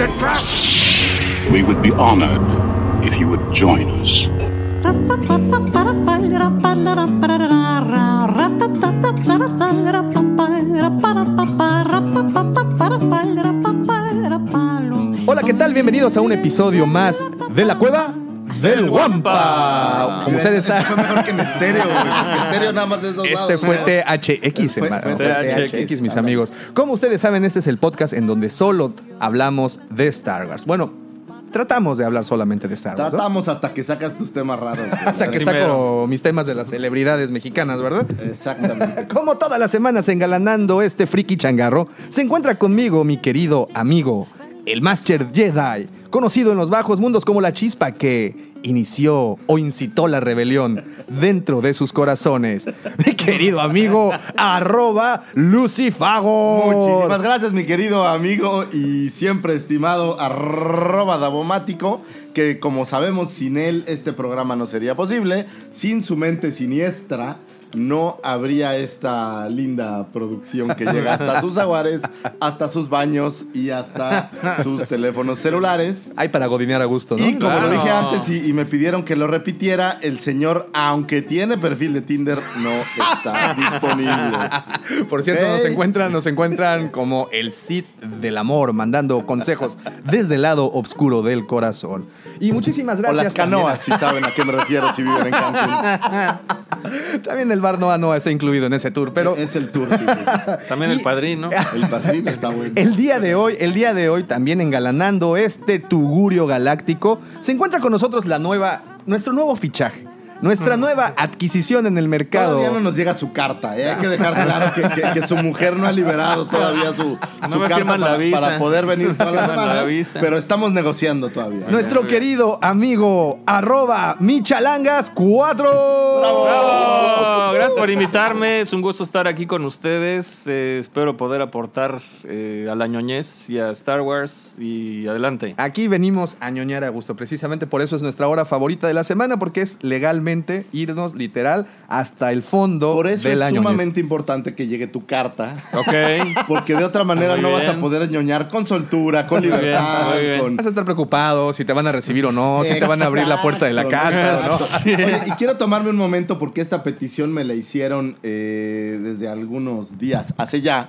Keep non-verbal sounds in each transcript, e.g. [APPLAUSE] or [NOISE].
It's a trap! We would be honored if you would join us. Hola, ¿qué tal? Bienvenidos a un episodio más de La Cueva del Wampa. Como ustedes Fue saben, mejor que en estéreo, güey. estéreo nada más de dos este lados. fue THX, Fue- hermano. fue Fue THX, THX, mis amigos. Como ustedes saben, este es el podcast en donde solo hablamos de Star Wars. Bueno, tratamos de hablar solamente de Star Wars. ¿no? Tratamos hasta que sacas tus temas raros. güey. Hasta que saco mis temas de las celebridades mexicanas, ¿verdad? Exactamente. [LAUGHS] Como todas las semanas engalanando este friki changarro, se encuentra conmigo mi querido amigo, el Master Jedi, conocido en los bajos mundos como la chispa que inició o incitó la rebelión dentro de sus corazones. Mi querido amigo, arroba Lucifago. Muchísimas gracias, mi querido amigo y siempre estimado arroba Davomático, que como sabemos, sin él este programa no sería posible. Sin su mente siniestra, no habría esta linda producción que llega hasta sus aguares, hasta sus baños y hasta sus teléfonos celulares. Hay para godinear a gusto, ¿no? Y como Claro. lo dije antes y, y me pidieron que lo repitiera, el señor, aunque tiene perfil de Tinder, no está disponible. Por cierto, nos Ok. encuentran, nos encuentran como el Cid del amor, mandando consejos desde el lado oscuro del corazón. Y muchísimas O gracias. las canoas, si saben a qué me refiero, si viven en Cancún. [LAUGHS] También, También el bar Noa Noa está incluido en ese tour, pero es el tour. sí, sí. [LAUGHS] También Y- el padrino. El padrino está bueno. el día de hoy, el día de hoy también engalanando este tugurio galáctico, se encuentra con nosotros la nueva, nuestro nuevo fichaje, nuestra nueva adquisición en el mercado. Todavía no nos llega su carta, ¿eh? hay que dejar claro que, que- que su mujer no ha liberado todavía su, No su me carta la para, visa. para poder venir No firman la semanas, visa. pero estamos negociando todavía. Nuestro querido amigo arroba Michalangas 4. ¡Bravo! Gracias por invitarme. Es un gusto estar aquí con ustedes. Eh, espero poder aportar eh, a la ñoñez y a Star Wars. Y adelante. Aquí venimos a ñoñar a gusto, precisamente por eso es nuestra hora favorita de la semana, porque es legalmente irnos literal hasta el fondo Por eso es ñoñez. sumamente importante que llegue tu carta, Ok. [LAUGHS] porque de otra manera no vas a poder ñoñar con soltura, con Muy bien, libertad, muy bien. con... Vas a estar preocupado si te van a recibir o no, si te van a abrir la puerta de la casa o no. Exacto. [LAUGHS] Oye, y quiero tomarme un momento porque esta petición me la hicieron eh, desde algunos días, hace ya.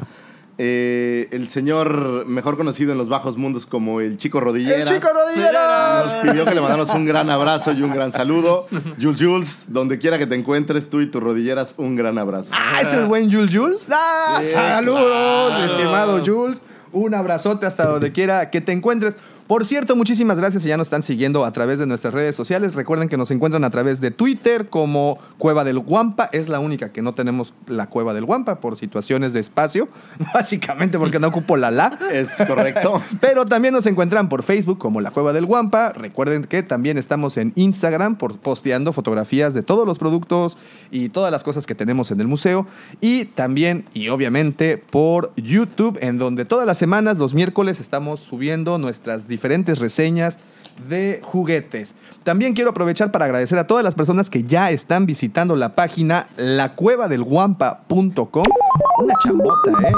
Eh, el señor mejor conocido en los bajos mundos como el Chico Rodilleras. ¡El chico rodilleras! Nos pidió que le mandáramos un gran abrazo y un gran saludo. Jules Jules, donde quiera que te encuentres, tú y tus rodilleras, un gran abrazo. Ah, es el buen Jules Jules. ¡Ah! Sí, ¡Saludos, claro. estimado Jules! Un abrazote hasta donde quiera que te encuentres. Por cierto, muchísimas gracias si ya nos están siguiendo a través de nuestras redes sociales. Recuerden que nos encuentran a través de Twitter como Cueva del Guampa. Es la única que no tenemos la Cueva del Guampa por situaciones de espacio. [LAUGHS] Básicamente porque no ocupo la la. [LAUGHS] Es correcto. Pero también nos encuentran por Facebook como La Cueva del Guampa. Recuerden que también estamos en Instagram por posteando fotografías de todos los productos y todas las cosas que tenemos en el museo. Y también, y obviamente, por YouTube, en donde todas las semanas, los miércoles, estamos subiendo nuestras diferentes reseñas de juguetes. También quiero aprovechar para agradecer a todas las personas que ya están visitando la página lacuevadelguampa.com. Una chambota, ¿eh?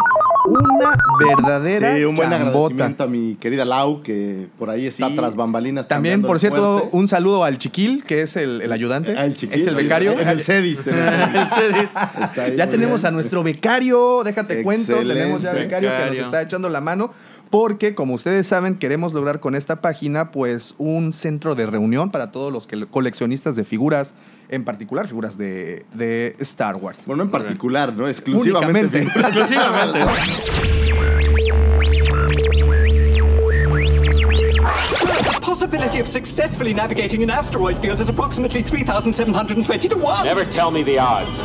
Una verdadera Sí, un buen chambota. agradecimiento a mi querida Lau, que por ahí está Sí. tras bambalinas. También, por cierto, fuerte. un saludo al Chiquil, que es el, el ayudante. Ah, el chiquillo, es el becario. Es el Cedis. el- [LAUGHS] ahí, ya tenemos bien. a nuestro becario, déjate cuento, tenemos ya becario, que nos Becario. está echando la mano. Porque, como ustedes saben, queremos lograr con esta página, pues, un centro de reunión para todos los que- coleccionistas de figuras, en particular figuras de, de Star Wars. Bueno, en particular, ¿no? Exclusivamente. Exclusivamente. Possibility of successfully navigating an asteroid field is approximately 3,720 to 1. Never tell me the odds.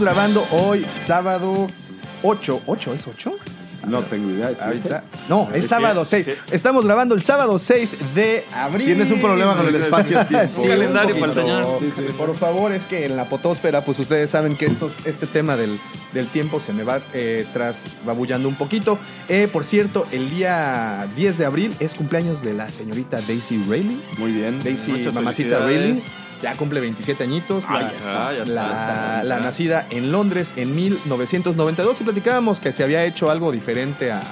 Grabando hoy sábado 8. ¿8 es 8? No tengo idea. ¿es Ahorita. No, es sábado 6. Estamos grabando el sábado 6 de abril. Tienes un problema con el espacio-tiempo. Sí, calendario para el señor. Por favor, es que en la potosfera, pues ustedes saben que esto- este tema del, del tiempo se me va eh, tras babullando un poquito. Eh, por cierto, el día 10 de abril es cumpleaños de la señorita Daisy Rayleigh. Muy bien. Daisy, mamacita. Rayleigh. Ya cumple 27 añitos. Ah, la, ya está, ya está, la- ya está. la nacida en Londres en 1992 y platicábamos que se había hecho algo diferente a...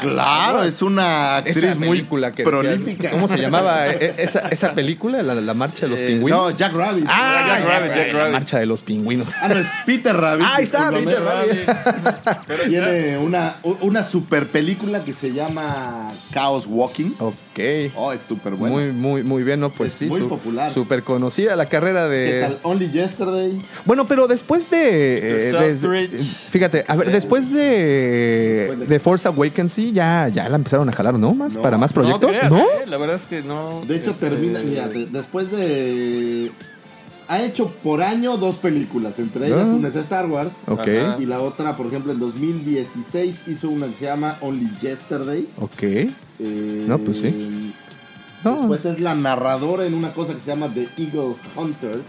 Claro, es una actriz esa muy película que decía- prolífica. ¿Cómo se llamaba eh, esa, esa película? La, la marcha de los Eh, pingüinos. No, Jack Rabbit. Ah, Jack Rabbit, Jack la Rabbit. marcha de los pingüinos. Ah, no, es Peter Rabbit. Ahí está. Peter Rabbit. Tiene una, una super película que se llama Chaos Walking. Ok. Oh, es súper buena. Muy, muy, muy bien, ¿no? Pues Es sí. muy popular. Súper conocida la carrera ¿Qué de. tal? Only Yesterday. Bueno, pero después de. eh, de- fíjate, a ver, después de. Después de- De Force Awakens, sí, ya, ya la empezaron a jalar, ¿no? Más No. para más proyectos, creas, ¿no? eh, La verdad es que no. De hecho, este, termina, mira, de- después de... Ha hecho por año dos películas, entre ellas Ah. una es Star Wars Ok, y la otra, por ejemplo, en 2016 hizo una que se llama Only Yesterday. ok. Eh, No, pues sí. No. Después es la narradora en una cosa que se llama The Eagle Hunter.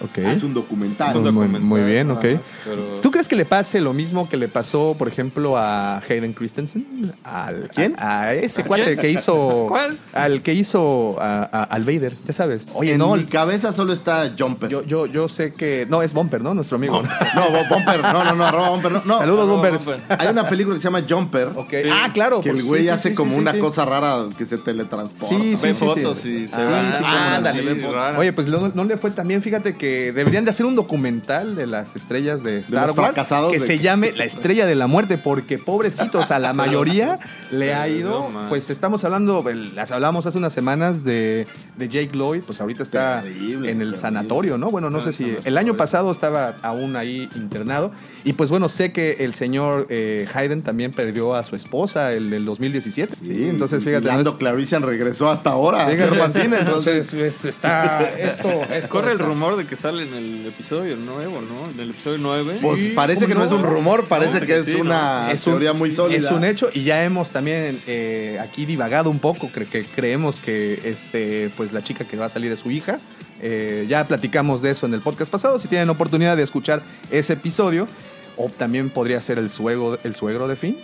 Ok. Ah, es un documental. Un Muy- muy- documental, muy bien, ok. más, pero- ¿Tú crees que le pase lo mismo que le pasó, por ejemplo, a Hayden Christensen? Al, ¿Quién? A, a ese ¿A cuate quién? que hizo. [LAUGHS] ¿Cuál? Al que hizo a- a- al Vader, ya sabes. Oye, en no. mi cabeza solo está Jumper. Yo, yo, yo sé que. No, es Bumper, ¿no? Nuestro amigo. No, Bumper, no, no, no, arroba Bumper, no. no. Saludos, Bumper. Bumper. Hay una película que se llama Jumper. Ok. Sí. Ah, claro. Que el pues, güey sí, hace sí, como sí, una sí. cosa rara que se teletransporta. Sí, sí, Ve sí, fotos sí. y se Sí, va. sí, Ah, ándale, ve fotos. rara. Oye, pues no, no le fue tan bien. Fíjate que deberían de hacer un documental de las estrellas de Star Wars que de- se llame La Estrella de la Muerte, porque pobrecitos, a la [LAUGHS] mayoría le ha ido. No. Pues estamos hablando, el- las hablamos hace unas semanas de, de Jake Lloyd, pues ahorita está Terrible, en el terrible. sanatorio, ¿no? Bueno, no sé si el año pasado estaba aún ahí internado. Y pues bueno, sé que el señor eh, Hayden también perdió a su esposa en el 2017. Sí, entonces fíjate. No Lando es- Clarician regresó hasta ahora. Fíjate, [LAUGHS] entonces. es- está esto, esto Corre el rumor de que sale en el episodio nuevo, ¿no? En el episodio 9. Pues Sí, parece que no ¿cómo es un no? rumor, parece No, que es sí, una es un- teoría muy sólida. Es un hecho y ya hemos también eh, aquí divagado un poco, cre- que creemos que este, pues la chica que va a salir es su hija. Eh, ya platicamos de eso en el podcast pasado. Si tienen oportunidad de escuchar ese episodio, o también podría ser el suegro, el suegro de Finn.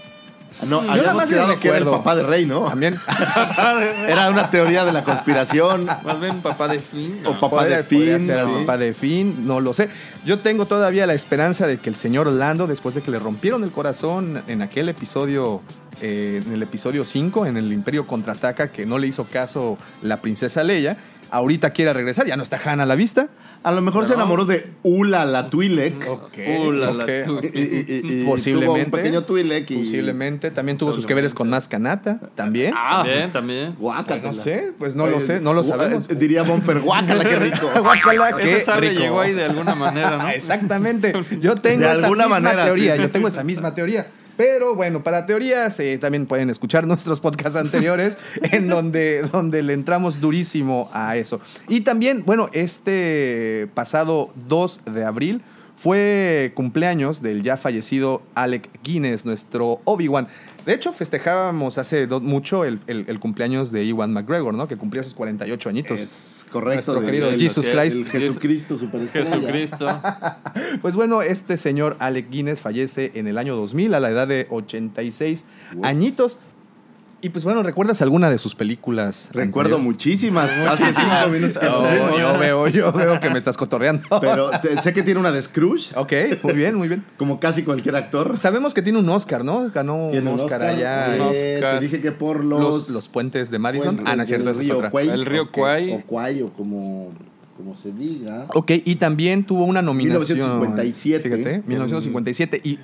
No, Yo nada habíamos quedado que era el papá de Rey, ¿no? También [LAUGHS] Era una teoría de la conspiración. Más bien papá de Finn. O no. papá podría, de Finn. ser el sí. papá de Finn, no lo sé. Yo tengo todavía la esperanza de que el señor Lando, después de que le rompieron el corazón en aquel episodio, eh, en el episodio 5, en el Imperio Contraataca, que no le hizo caso la princesa Leia, ahorita quiera regresar, ya no está Han a la vista. A lo mejor se enamoró de Ula la Twi'lek. Ok, Uh, la, la, tú. Y, y- y- y Posiblemente. tuvo un pequeño Twi'lek y... Posiblemente. También tuvo sus que veres con Mascanata, también. Ah, También, también. no sé, pues no lo sé, no lo sabemos. Diría Bumper, guácala, qué rico. [LAUGHS] Guácala, qué sable rico. llegó ahí de alguna manera, ¿no? [LAUGHS] Exactamente. [LAUGHS] Yo tengo De esa misma manera, teoría. sí. Yo tengo esa misma teoría. Pero bueno, para teorías eh, también pueden escuchar [LAUGHS] nuestros podcasts anteriores en donde, donde le entramos durísimo a eso. Y también, bueno, este pasado 2 de abril fue cumpleaños del ya fallecido Alec Guinness, nuestro Obi-Wan. De hecho, festejábamos hace mucho el cumpleaños de Iwan McGregor, ¿no? Que cumplía sus 48 añitos. Es correcto. Nuestro querido Jesus el Christ. Jesucristo superestrella. Jesucristo. [LAUGHS] Pues bueno, este señor Alec Guinness fallece en el año 2000 a la edad de 86 añitos. Y pues bueno, ¿recuerdas alguna de sus películas? Recuerdo anteriores? muchísimas. Hace cinco minutos que Oh, yo veo, yo veo que me estás cotorreando. Pero te- sé que tiene una de Scrooge, ok, muy bien, muy bien. como casi cualquier actor. Sabemos que tiene un Oscar, ¿no? Ganó un Oscar, allá. eh, Oscar. Te dije que por los... Los, los puentes de Madison. ah, no es cierto, esa es río otra. El río Kwai. O Kwai, o como, como se diga. Ok, y también tuvo una nominación. 1957. Fíjate, 1957. Y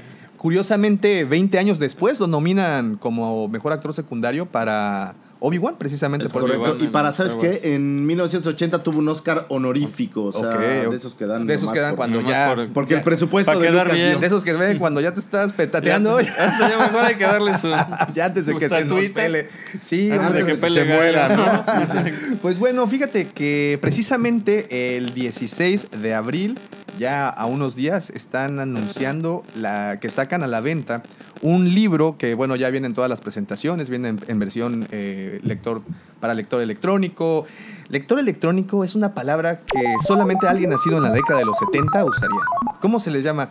curiosamente, 20 años después lo nominan como mejor actor secundario para Obi-Wan, precisamente Es por eso. correcto. Y para, ¿sabes qué? En 1980 tuvo un Oscar honorífico. O sea, de esos que dan. de esos que dan cuando ya. por- Porque el presupuesto de Lucas bien. De esos que ven [LAUGHS] cuando ya te estás petateando. Ya, ya mejor hay que darle su. [LAUGHS] ya antes de que se nos pele. Sí, Antes hombre, de que se pele muera, gallo. [LAUGHS] Pues bueno, fíjate que precisamente el 16 de abril ya a unos días están anunciando la, que sacan a la venta un libro que, bueno, ya viene en todas las presentaciones, viene en, en versión eh, lector para lector electrónico. Lector electrónico es una palabra que solamente alguien nacido en la década de los 70 usaría. ¿Cómo se le llama?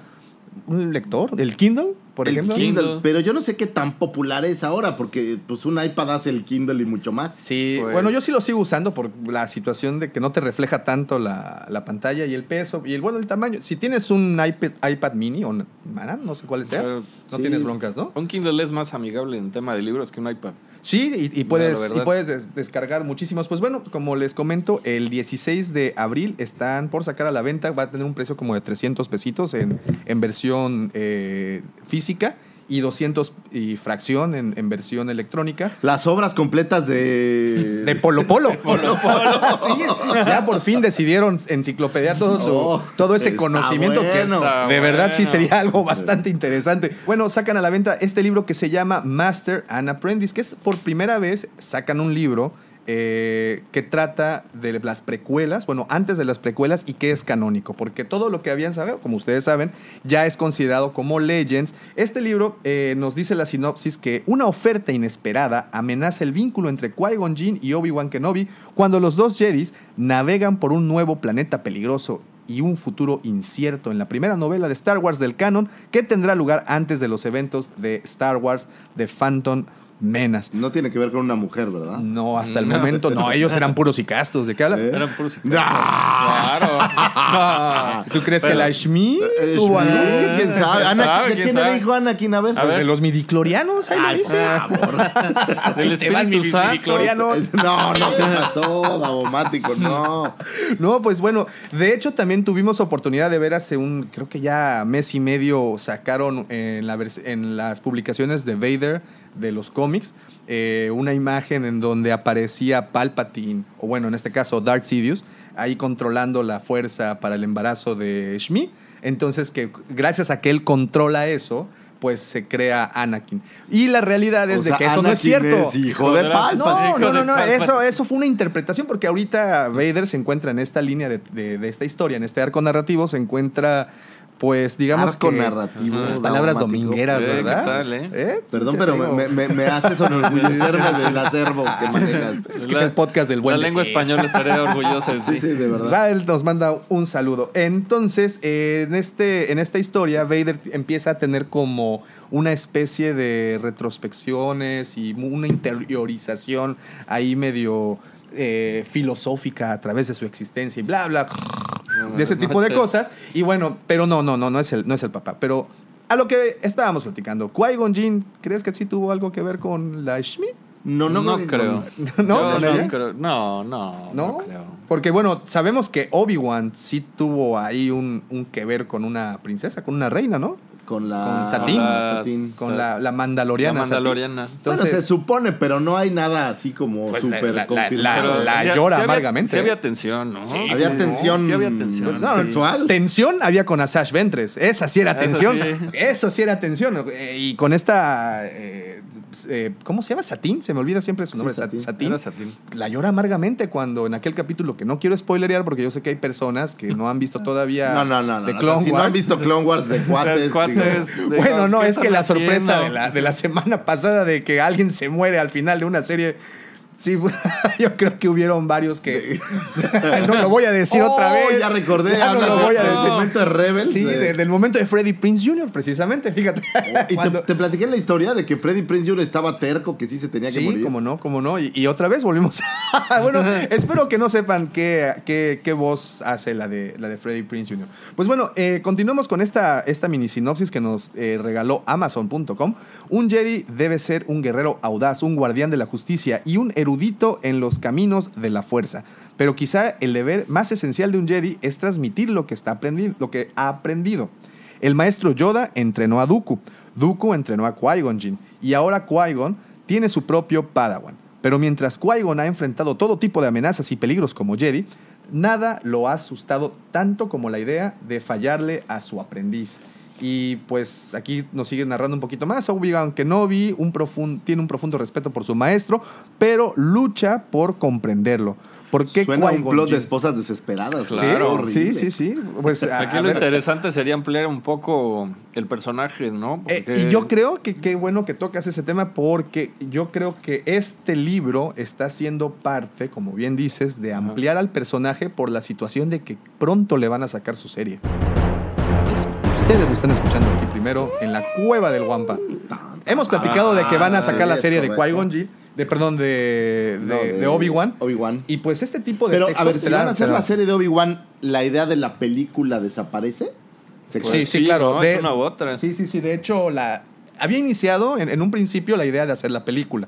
¿Un lector? ¿El Kindle, por el ejemplo? Kindle, Kindle. pero yo no sé qué tan popular es ahora, porque pues un iPad hace el Kindle y mucho más. Sí, Pues- bueno, yo sí lo sigo usando por la situación de que no te refleja tanto la, la pantalla y el peso y el bueno el tamaño. Si tienes un iPad, iPad mini o una- mana, no sé cuál sea, Pero, no sí. tienes broncas, ¿no? Un Kindle es más amigable en tema de libros que un iPad. Sí, y, y puedes, y puedes des- descargar muchísimos. Pues bueno, como les comento, el 16 de abril están por sacar a la venta. Va a tener un precio como de 300 pesitos en, en versión eh, física y 200 y fracción en, en versión electrónica. Las obras completas de... [LAUGHS] [LAUGHS] De Polo Polo. Polo Polo. [LAUGHS] Sí, ya por fin decidieron enciclopediar todo, su, Oh, todo ese conocimiento bueno. que Está de verdad sí sería algo bastante interesante. Bueno, sacan a la venta este libro que se llama Master and Apprentice, que es por primera vez sacan un libro eh, que trata de las precuelas, bueno, antes de las precuelas y que es canónico, porque todo lo que habían sabido, como ustedes saben, ya es considerado como Legends. Este libro eh, nos dice la sinopsis que una oferta inesperada amenaza el vínculo entre Qui-Gon Jinn y Obi-Wan Kenobi cuando los dos Jedis navegan por un nuevo planeta peligroso y un futuro incierto en la primera novela de Star Wars del canon que tendrá lugar antes de los eventos de Star Wars de Phantom Menace. No tiene que ver con una mujer, ¿verdad? No, hasta el No. momento no, ellos eran [LAUGHS] puros y castos. ¿De qué hablas? ¿Eh? Eran puros y ¡No! Claro. [LAUGHS] ¿Tú crees que la Shmi Eh, tuvo algo? ¿Quién sabe? ¿Quién sabe? ¿De ¿Quién quién sabe? le dijo Anakin? A ver. A Pues ver. de los midiclorianos, ahí lo dice. Ah, [LAUGHS] Del Espíritu mis Santo. midiclorianos. No, no, ¿qué pasó? Davomático, no. No, pues bueno, de hecho también tuvimos oportunidad de ver hace un, creo que ya mes y medio sacaron en, la vers- en las publicaciones de Vader de los cómics eh, una imagen en donde aparecía Palpatine, o bueno, en este caso Darth Sidious, ahí controlando la fuerza para el embarazo de Shmi. Entonces que gracias a que él controla eso, pues se crea Anakin. Y la realidad es O de sea, que eso no es cierto. es hijo de Palpatine. No, no, no, no. Eso, eso fue una interpretación porque ahorita Vader se encuentra en esta línea de, de- de esta historia, en este arco narrativo, se encuentra, pues, digamos Arco que... narrativo, Esas palabras dramático. domingueras, Eh, ¿qué ¿verdad? tal, eh? Perdón, pero me, me, me haces enorgullecerme [LAUGHS] del acervo que manejas. [LAUGHS] Es que es el podcast del buen La lengua española estaría [LAUGHS] orgullosa de Sí, ti. sí, de verdad. Rael nos manda un saludo. Entonces, eh, en, este, en esta historia, Vader empieza a tener como una especie de retrospecciones y una interiorización ahí medio eh, filosófica a través de su existencia y bla, bla, de ese tipo de cosas. Y bueno, pero no, no, no, no es el, no es el papá. Pero a lo que estábamos platicando, Qui-Gon Jinn, ¿crees que sí tuvo algo que ver con la Shmi? No, no, No, creo. [LAUGHS] ¿No? Yo ¿Con ella? creo. No, no, ¿No? no creo. Porque bueno, sabemos que Obi-Wan sí tuvo ahí un, un que ver con una princesa, con una reina, ¿no? Con la... Con Satín. Con la- Satín. Con la, la mandaloriana. La Satín. Mandaloriana. Entonces, bueno, se supone, pero no hay nada así como Pues, súper la- la- confirmado. la- llora sí había- amargamente, Sí ¿eh? había tensión, ¿no? Había Sí, tensión. Sí había tensión. No, sexual. Tensión había con Asash Ventres. Esa sí era Eso tensión. sí. Eso sí era tensión. Eh, Y con esta. eh, eh, ¿Cómo se llama? Satín. Se me olvida siempre su nombre. Sí, Sat- Satín. Satín. Era Satín. La llora amargamente cuando en aquel capítulo que no quiero spoilerear porque yo sé que hay personas que no han visto todavía. [LAUGHS] No, no, no. no, de no. Clone si no Wars. han visto Clone Wars de [LAUGHS] cuates. De cuates, digo, de- Bueno, no, ¿qué es que la sorpresa de la, de la semana pasada de que alguien se muere al final de una serie. Sí, [LAUGHS] yo creo que hubieron varios que. [LAUGHS] no lo voy a decir Oh, otra vez. Ya recordé, Ya no lo de- voy a del decir. segmento de Rebels. Sí, de- de- del momento de Freddie Prince Jr., precisamente, fíjate. Y te, [LAUGHS] Cuando- te platiqué la historia de que Freddie Prinze Jr. estaba terco, que sí se tenía que Sí, morir. como no, como no. Y, y otra vez volvimos. bueno, espero que no sepan qué, qué, qué voz hace la de, la de Freddie Prince Jr. Pues bueno, eh, continuamos con esta, esta mini sinopsis que nos eh, regaló Amazon.com. Un Jedi debe ser un guerrero audaz, un guardián de la justicia y un erudito en los caminos de la fuerza. Pero quizá el deber más esencial de un Jedi es transmitir lo que, está lo que ha aprendido. El maestro Yoda entrenó a Dooku, Dooku entrenó a Qui-Gon Jinn, y ahora Qui-Gon tiene su propio Padawan. Pero mientras Qui-Gon ha enfrentado todo tipo de amenazas y peligros como Jedi, nada lo ha asustado tanto como la idea de fallarle a su aprendiz. Y pues aquí nos sigue narrando un poquito más. Obi-Wan Kenobi un profun- tiene un profundo respeto por su maestro, pero lucha por comprenderlo. ¿Por qué Suena un plot de esposas desesperadas. Sí, Claro. sí, sí, sí. Pues, a- Aquí a lo ver, interesante sería ampliar un poco el personaje, ¿no? Eh, y yo creo que qué bueno que tocas ese tema porque yo creo que este libro está siendo parte, como bien dices, de ampliar al personaje por la situación de que pronto le van a sacar su serie. Es- ustedes lo están escuchando aquí primero en la cueva del Wampa. Hemos platicado de que van a sacar la Ah, serie de. Qui-Gon Jinn, de perdón, de, No, de, de Obi-Wan. Obi-Wan. Y pues este tipo de Pero, a textos ver, te si van a hacer la serie de Obi-Wan, ¿la idea de la película desaparece? ¿Se Sí, sí, claro. ¿no? de- Es una u otra. Sí, sí, sí. De hecho, la, había iniciado en, en un principio la idea de hacer la película.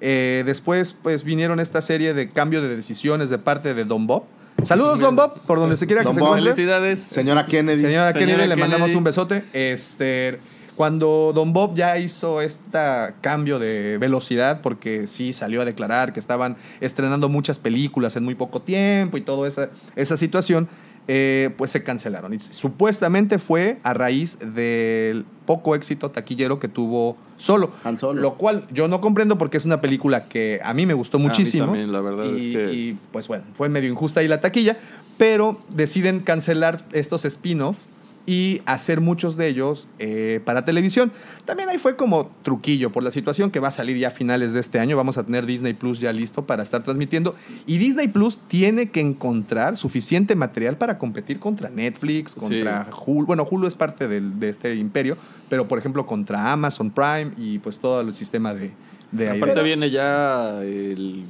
Eh, después, pues vinieron esta serie de cambio de decisiones de parte de Don Bob. Saludos, Don Bob, por donde se quiera que Don se Bob. encuentre. Felicidades. Señora Kennedy. Señora, Señora Kennedy, le mandamos un besote. Este, cuando Don Bob ya hizo este cambio de velocidad, porque sí salió a declarar que estaban estrenando muchas películas en muy poco tiempo y toda esa, esa situación, eh, pues se cancelaron. Y supuestamente fue a raíz del poco éxito taquillero que tuvo Solo. Han Solo. Lo cual yo no comprendo porque es una película que a mí me gustó mí muchísimo. también, la verdad y, es que- y, pues bueno, fue medio injusta ahí la taquilla, pero deciden cancelar estos spin-offs y hacer muchos de ellos eh, para televisión. También ahí fue como truquillo por la situación que va a salir ya a finales de este año. Vamos a tener Disney Plus ya listo para estar transmitiendo. Y Disney Plus tiene que encontrar suficiente material para competir contra Netflix, contra Hulu. Bueno, Hulu es parte del- de este imperio, pero por ejemplo contra Amazon Prime y pues todo el sistema de... de ahí Aparte de- viene ya el,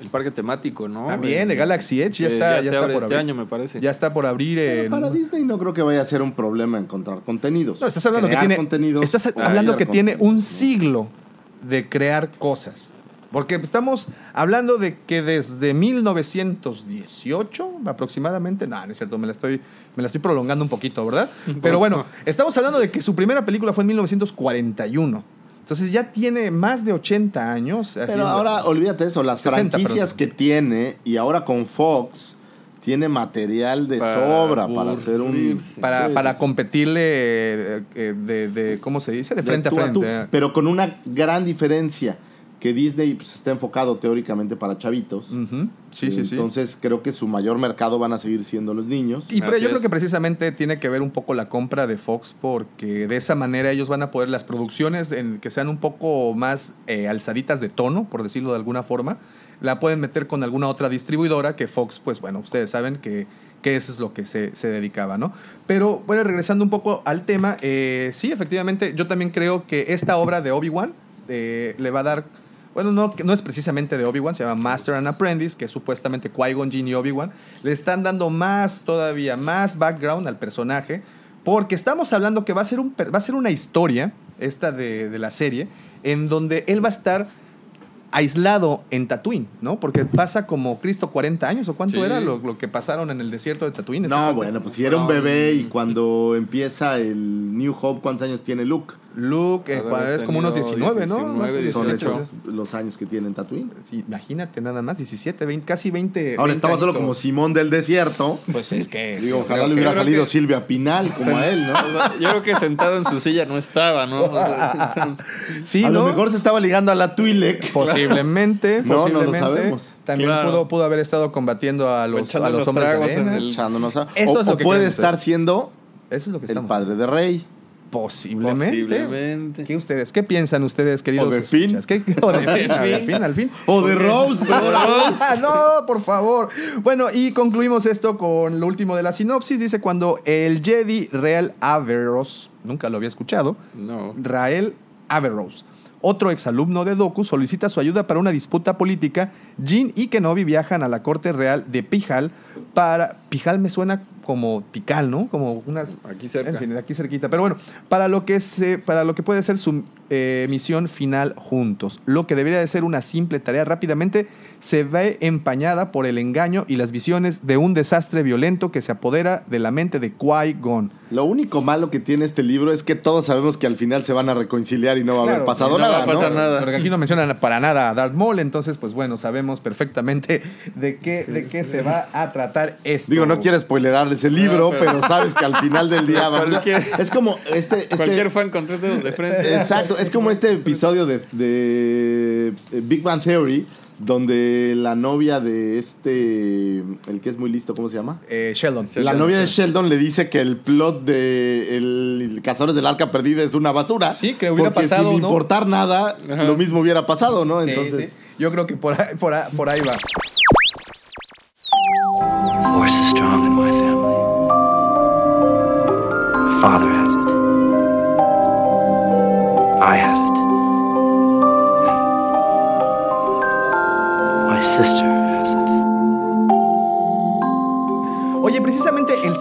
el parque temático, ¿no? También, El- de Galaxy Edge, ya que está- ya se está abre por este abrir. año, me parece. Ya está por abrir Pero en... para Disney no creo que vaya a ser un problema encontrar contenidos. No, estás hablando que tiene. contenidos estás hablando que tiene un siglo de crear cosas. Porque estamos hablando de que desde 1918 aproximadamente, no, no es cierto, me la estoy, me la estoy prolongando un poquito, ¿verdad? [LAUGHS] Pero bueno, estamos hablando de que su primera película fue en 1941. Entonces ya tiene más de 80 años. Pero haciendo ahora, eso. olvídate eso, las 60, franquicias perdón. que tiene y ahora con Fox tiene material de Para sobra para hacer un... para, para competirle eh, eh, de, de- ¿cómo se dice? De de frente a tú frente. eh. pero con una gran diferencia, que Disney pues, está enfocado teóricamente para chavitos. Sí, sí, sí. Entonces creo que su mayor mercado van a seguir siendo los niños. Y pero yo creo que precisamente tiene que ver un poco la compra de Fox porque de esa manera ellos van a poder las producciones en que sean un poco más eh, alzaditas de tono, por decirlo de alguna forma, la pueden meter con alguna otra distribuidora que Fox, pues bueno, ustedes saben que, que eso es lo que se, se dedicaba, ¿no? Pero bueno, regresando un poco al tema, eh, sí, efectivamente, yo también creo que esta obra de Obi-Wan eh, le va a dar... Bueno, no, no es precisamente de Obi-Wan, se llama Master and Apprentice, que es supuestamente Qui-Gon Jinn y Obi-Wan. Le están dando más, todavía más background al personaje, porque estamos hablando que va a ser, un, va a ser una historia, esta de, de la serie, en donde él va a estar aislado en Tatooine, ¿no? Porque pasa como Cristo 40 años, ¿o cuánto Sí. era lo, lo que pasaron en el desierto de Tatooine? No, bueno, pues si era un bebé y cuando empieza el New Hope, ¿cuántos años tiene Luke? Luke, eh, es como unos tenido 19, ¿no? 19, Más o menos Son 18. esos los años que tiene en Tatooine. Sí, imagínate nada más, 17, 20, casi 20. Ahora 20 estaba solo como Simón del desierto. Pues es que. [LAUGHS] Digo, ojalá le hubiera salido que- Silvia Pinal como a él, ¿no? [LAUGHS] O sea, yo creo que sentado en su silla no estaba, ¿no? O sea, entonces- [LAUGHS] Sí, a ¿no? lo mejor se estaba ligando a la Twi'lek. Posiblemente, No, no lo posiblemente. sabemos. También Claro. pudo, pudo haber estado combatiendo a los, a los los hombres de arena. el- echándonos a- Eso o, es lo o que puede estar hacer. siendo Eso es lo que el padre de Rey. Posiblemente. Posiblemente. ¿Qué ustedes? ¿Qué piensan ustedes, queridos? O de Finn. [LAUGHS] o de Finn, Finn, al fin. O de [LAUGHS] Rose, no, por favor. Bueno, y concluimos esto con lo último de la sinopsis. Dice cuando el Jedi Real Averroes, nunca lo había escuchado, No. Rael Averroes, otro exalumno de Doku, solicita su ayuda para una disputa política. Jin y Kenobi viajan a la corte real de Pijal para... Pijal me suena como Tikal, ¿no? Como unas... Aquí cerca. En fin, aquí cerquita. Pero bueno, para lo que, se, para lo que puede ser su eh, misión final juntos. Lo que debería de ser una simple tarea rápidamente se ve empañada por el engaño y las visiones de un desastre violento que se apodera de la mente de Qui-Gon. Lo único malo que tiene este libro es que todos sabemos que al final se van a reconciliar y no va a haber pasado no va a nada, ¿no? pasar nada. Porque aquí no mencionan para nada a Darth Maul, entonces, pues bueno, sabemos perfectamente de qué, de qué se va a tratar esto. Digo, no quiero spoilerarles el libro, No, pero... pero- sabes que al final del día va Cualquier- Es como este... este- Cualquier fan con tres dedos de frente. Exacto, es como este episodio de, de Big Bang Theory, donde la novia de este, el que es muy listo, ¿cómo se llama? Eh, Sheldon. La novia de Sheldon le dice que el plot de el Cazadores del Arca Perdida es una basura. Sí, que hubiera porque pasado, sin ¿no? importar nada, Ajá. lo mismo hubiera pasado, ¿no? Sí, Entonces, sí. Yo creo que por ahí, por ahí, por ahí va. Force is strong in my family. My father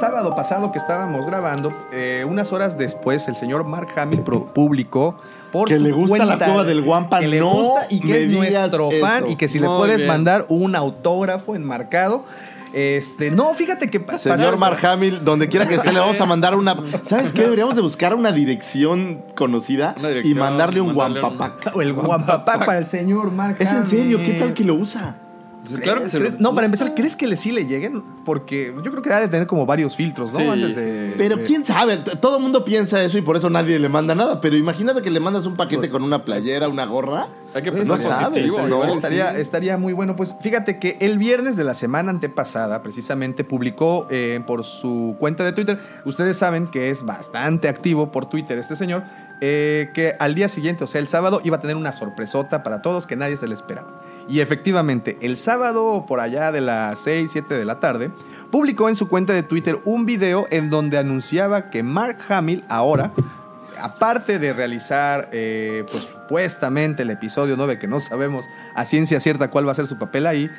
sábado pasado que estábamos grabando, eh, unas horas después, el señor Mark Hamill publicó por Que su le gusta la cuenta cueva del Guampa, que le no gusta y que es nuestro fan y que si le Muy puedes bien. mandar un autógrafo enmarcado. Este, no, fíjate que Señor Mark Hamill, donde quiera que esté, le vamos a mandar una. ¿Sabes qué? Deberíamos de buscar una dirección conocida Una dirección, y mandarle un mandarle un- guampapac. o el guampapá para el señor Mark ¿Es en serio? ¿Qué tal que lo usa? Claro que se ¿Crees- lo- No, para empezar, ¿crees que le sí le lleguen? Porque yo creo que debe tener como varios filtros, ¿no? Sí, Antes de. Pero de- quién sabe, todo el mundo piensa eso y por eso nadie le manda nada. Pero imagínate que le mandas un paquete con una playera, una gorra. Hay que Pues, pensar no sabes, positivo, ¿no? igual, estaría, sí. estaría muy bueno. Pues fíjate que el viernes de la semana antepasada, precisamente, publicó eh, por su cuenta de Twitter. Ustedes saben que es bastante activo por Twitter este señor. Eh, que al día siguiente, o sea, el sábado, iba a tener una sorpresota para todos que nadie se le esperaba. Y efectivamente, el sábado, por allá de las 6, 7 de la tarde, publicó en su cuenta de Twitter un video en donde anunciaba que Mark Hamill ahora aparte de realizar, eh, pues supuestamente el episodio 9, que no sabemos a ciencia cierta cuál va a ser su papel ahí,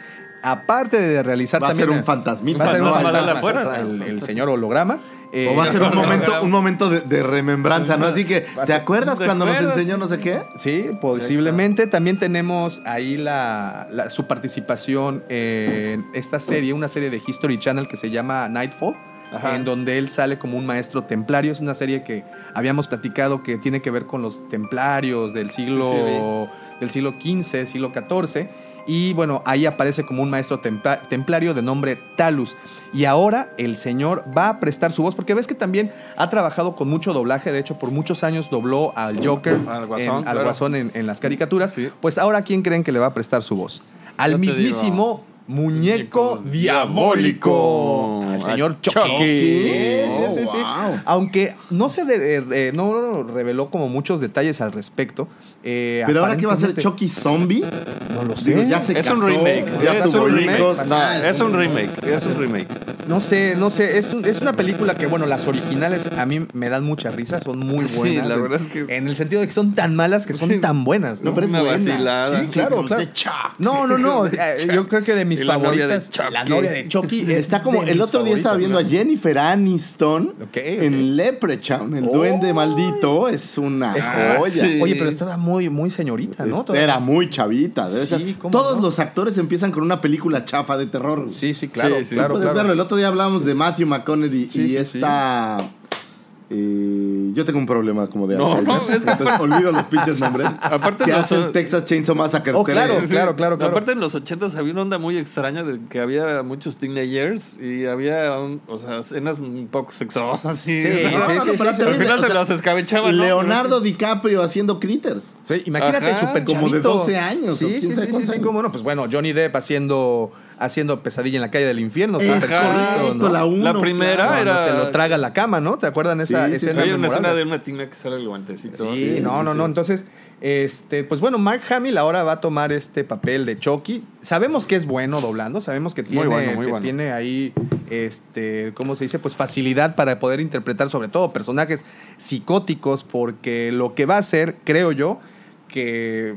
aparte de realizar Va a también... ser un fantasmita, Va a ser un fuerza. el, el señor holograma. Eh, O va a ser un [LAUGHS] momento, un momento de, de remembranza, ¿no? Así que, ¿te acuerdas ¿te cuando nos enseñó no sé qué? Sí, posiblemente. También tenemos ahí la, la- su participación en esta serie, una serie de History Channel que se llama Nightfall, Ajá. en donde él sale como un maestro templario. Es una serie que habíamos platicado que tiene que ver con los templarios del siglo, Sí, sí, del siglo XV, siglo XIV. Y bueno, ahí aparece como un maestro templa- templario de nombre Talus. Y ahora el señor va a prestar su voz, porque ves que también ha trabajado con mucho doblaje. De hecho, por muchos años dobló al Joker, Al Guasón, en, al claro. Guasón en, en las caricaturas. Sí. Pues ahora, ¿quién creen que le va a prestar su voz? Al Yo mismísimo muñeco diabólico. Al señor Chucky. Chucky. Sí, sí, Oh, sí, sí. wow. Aunque no se de- eh, no reveló como muchos detalles al respecto. eh, Pero ahora, ¿qué va a ser? ¿Chucky Zombie? No lo sé. Digo, ya se Es un remake. Ya Es tuvo un remake. No, es un remake. Es un remake. No sé, no sé. Es, un- es una película que, bueno, las originales a mí me dan mucha risa. Son muy Sí, buenas. la En- verdad es que- En el sentido de que son tan malas que son tan buenas. No, ¿no? pero es Una buena. vacilada. Sí, claro. No, no, no. [LAUGHS] eh, Yo creo que de mis Y la novia de favoritas. Chucky. La novia de Chucky. [LAUGHS] es Está como, el mis otro día estaba viendo a Jennifer Aniston en Leprechaun, el Oh. duende maldito, es una Está- joya. sí. Oye, pero estaba muy, muy señorita, ¿no? Este, Era muy chavita. debe Sí, ser. cómo Todos no. los actores empiezan con una película chafa de terror. Sí, sí, claro, Sí, sí. claro, Puedes claro. verlo. El otro día hablábamos de Matthew McConaughey Sí, y sí, esta. Eh, yo tengo un problema como de No, Alzheimer. no, es que- Entonces, olvido los pinches nombres. Aparte que los- hacen Texas Chainsaw Massacre. Oh, claro, 3. claro, claro, claro. Aparte en los 80 había una onda muy extraña de que había muchos teenagers y había un- o sea, escenas un poco sexosas. Sí, sí, sí, sí, sí. Al final o se las escabechaban. ¿no? Leonardo DiCaprio haciendo Critters. Sí, imagínate, súper Como de chavito. 12 años, Sí, sí, sí, sí, sí, cómo no. Pues bueno, Johnny Depp haciendo, haciendo pesadilla en la calle del infierno. Ajá, súper chavito, ¿no? la uno, La primera claro. era- Cuando se lo traga a la cama, ¿no? ¿Te acuerdan esa Sí, sí, escena? sí. Hay una escena de una tina que sale el guantecito. Sí, Sí, no, sí, no, sí. no. Entonces, este, pues bueno, Mark Hamill ahora va a tomar este papel de Chucky. Sabemos que es bueno doblando, sabemos que tiene, bueno, muy que bueno. tiene ahí, este, ¿cómo se dice? Pues facilidad para poder interpretar sobre todo personajes psicóticos, porque lo que va a hacer, creo yo, que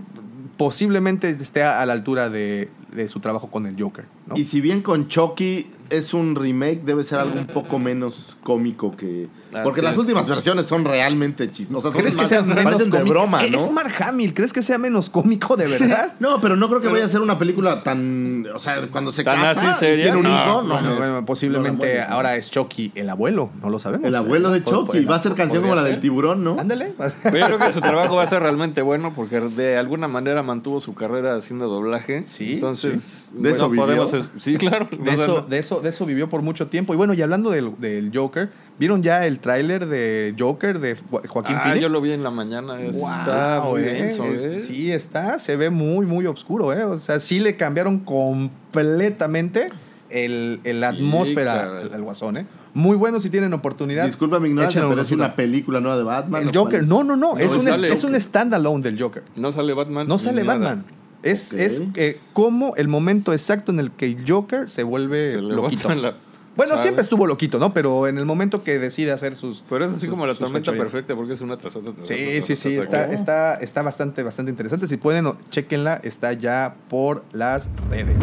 posiblemente esté a la altura de, de su trabajo con el Joker, ¿no? Y si bien con Chucky es un remake, debe ser algo un poco menos cómico que. Porque Así las es. últimas versiones son realmente chistosas. Son ¿Crees que más- sea menos parecen de cómico? broma, ¿no? Es Mark Hamill, ¿crees que sea menos cómico de verdad? [LAUGHS] No, pero no creo que vaya a ser una película tan. O sea, cuando se ¿Tan casa así y seria? tiene un No, hijo, no. Bueno, me- bueno, no la posiblemente ahora es Chucky, el abuelo, no lo sabemos. El abuelo de Puede- Chucky. Va a ser canción como podría la del ser. tiburón, ¿no? Ándale. Pero yo creo que su trabajo va a ser realmente bueno porque de alguna manera mantuvo su carrera haciendo doblaje. Sí, Entonces, sí. ¿De eso vivió? podemos es- Sí, claro. De O sea, eso, no- de eso eso, de eso vivió por mucho tiempo. Y bueno, y hablando del, del Joker, ¿vieron ya el tráiler de Joker de Jo- Joaquín Ah, Phoenix? yo lo vi en la mañana. es- Wow, está muy eh, denso, es- ¿eh? Sí, está, se ve muy, muy oscuro, ¿eh? O sea, sí le cambiaron completamente el, el Sí, atmósfera al, al guasón, ¿eh? Muy bueno si tienen oportunidad. Disculpa mi ignorancia, pero es una película nueva de Batman. El ¿o cuál Joker, es? no, no, no, es, un, es un standalone del Joker. No sale Batman. No sale nada. Es, es eh, como el momento exacto en el que el Joker se vuelve Se loquito. la- Bueno, siempre estuvo loquito, ¿no? Pero en el momento que decide hacer sus... Pero es así sus- como la tormenta fechorías. perfecta porque es una tras otra. tras otra, Sí, tras sí, sí, tras está, está, está bastante, bastante interesante. Si pueden, chequenla, está ya por las redes.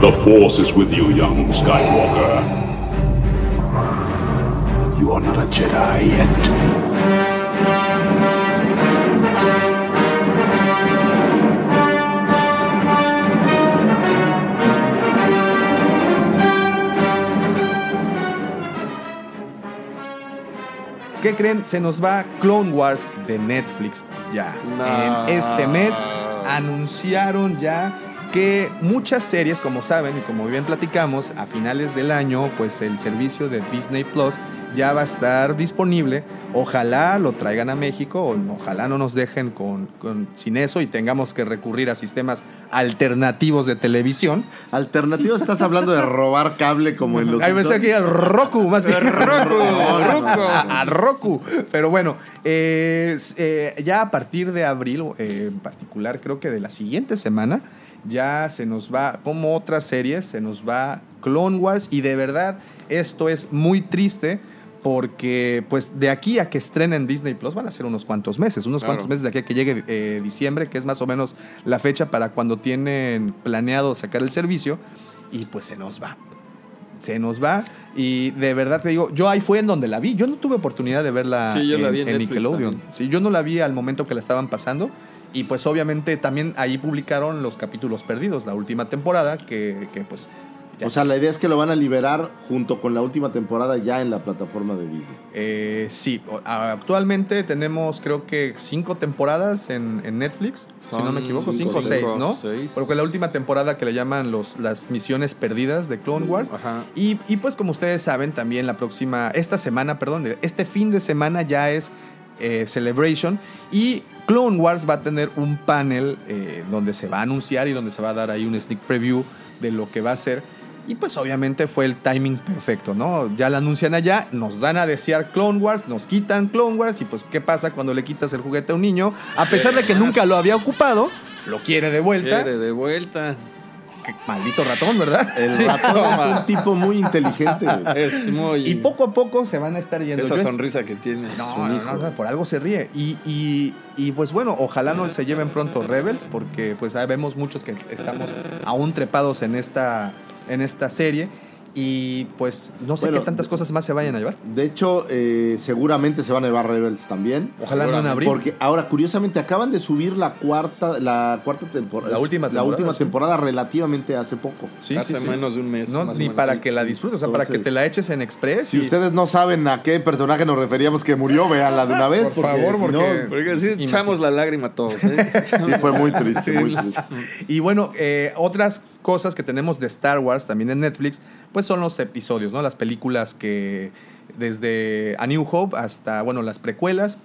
The Force is with you, young Skywalker. You are not a Jedi yet. ¿Qué creen? Se nos va Clone Wars de Netflix ya. No. En este mes anunciaron ya que muchas series, como saben y como bien platicamos, a finales del año, pues el servicio de Disney Plus ya va a estar disponible. Ojalá lo traigan a México, ojalá no nos dejen con, con- sin eso y tengamos que recurrir a sistemas alternativos de televisión. Alternativo, estás hablando de robar cable como en los. Ay, pensé que al Roku, más bien. Roku, [LAUGHS] Roku. A, Roku. Pero bueno, eh, eh, ya a partir de abril, eh, en particular, creo que de la siguiente semana, ya se nos va, como otras series, se nos va Clone Wars. Y de verdad, esto es muy triste. Porque, pues, de aquí a que estrenen Disney Plus van a ser unos cuantos meses, unos Claro. cuantos meses de aquí a que llegue eh, diciembre, que es más o menos la fecha para cuando tienen planeado sacar el servicio, y pues se nos va se nos va. Y de verdad te digo, yo ahí fue en donde la vi. Yo no tuve oportunidad de verla Sí, en, la vi en en Netflix Nickelodeon. Sí, yo no la vi al momento que la estaban pasando. Y pues obviamente también ahí publicaron los capítulos perdidos, la última temporada, que, que, pues... ya O sea, la idea es que lo van a liberar junto con la última temporada ya en la plataforma de Disney. Eh, sí, actualmente tenemos creo que cinco temporadas en, en Netflix, si no me equivoco, cinco, cinco o seis, cinco, ¿no? seis. Porque la última temporada que le llaman los, las misiones perdidas de Clone Wars. Ajá. Y, y pues como ustedes saben, también la próxima, esta semana, perdón, este fin de semana ya es eh, Celebration y Clone Wars va a tener un panel eh, donde se va a anunciar y donde se va a dar ahí un sneak preview de lo que va a ser. Y pues obviamente fue el timing perfecto, ¿no? Ya la anuncian allá, nos dan a desear Clone Wars, nos quitan Clone Wars y pues ¿qué pasa cuando le quitas el juguete a un niño? A pesar de que nunca lo había ocupado, lo quiere de vuelta. Quiere de vuelta. Maldito ratón, ¿verdad? El ratón es un [LAUGHS] tipo muy inteligente. Es muy. Y poco a poco se van a estar yendo. Esa Yo es- sonrisa que tiene. No, su no, hijo. no, no, por algo se ríe. Y, y- y, pues bueno, ojalá no se lleven pronto Rebels, porque pues vemos muchos que estamos aún trepados en esta, en esta serie. Y pues no sé Bueno, qué tantas cosas más se vayan a llevar. De hecho, eh, seguramente se van a llevar Rebels también. Ojalá no en abril. Porque ahora, curiosamente, acaban de subir la cuarta, la cuarta temporada. La última La temporada, última sí. temporada relativamente hace poco. Sí, Hace sí, sí. menos de un mes. No, más o ni menos. para que la disfrutes, o sea, para que te la eches en Express. Si y- ustedes no saben a qué personaje nos referíamos que murió, véanla de una vez. Por favor, si porque- no, Porque sí, echamos la lágrima todos. ¿eh? [LAUGHS] sí fue muy triste, Sí. muy triste. Y bueno, eh, otras cosas que tenemos de Star Wars también en Netflix, pues son los episodios, ¿no? Las películas que desde A New Hope hasta, bueno, las precuelas.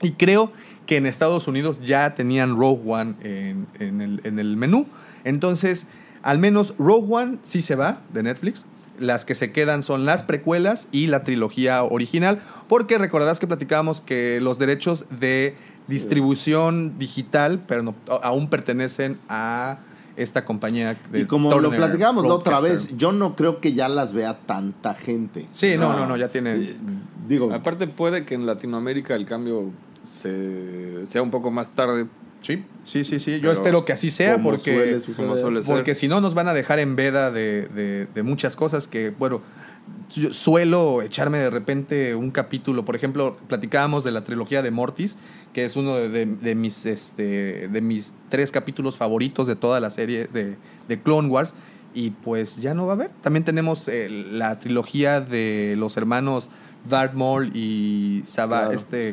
Y creo que en Estados Unidos ya tenían Rogue One en, en el, en el menú. Entonces, al menos Rogue One sí se va de Netflix. Las que se quedan son las precuelas y la trilogía original, porque recordarás que platicábamos que los derechos de distribución digital pero no- aún pertenecen a esta compañía de Y como lo Turner platicábamos la otra vez, yo no creo que ya las vea tanta gente. Sí, no, no, no, ya tiene... Digo, Aparte, puede que en Latinoamérica el cambio se, sea un poco más tarde, Sí, sí, sí, sí. Yo Pero espero que así sea como porque... suele suceder. como suele ser. Porque si no, nos van a dejar en veda de, de- de muchas cosas que, bueno, yo suelo echarme de repente un capítulo. Por ejemplo, platicábamos de la trilogía de Mortis, que es uno de, de- de mis, este, de mis tres capítulos favoritos de toda la serie de, de Clone Wars. Y pues ya no va a haber. También tenemos eh, la trilogía de los hermanos Darth Maul y Claro, este,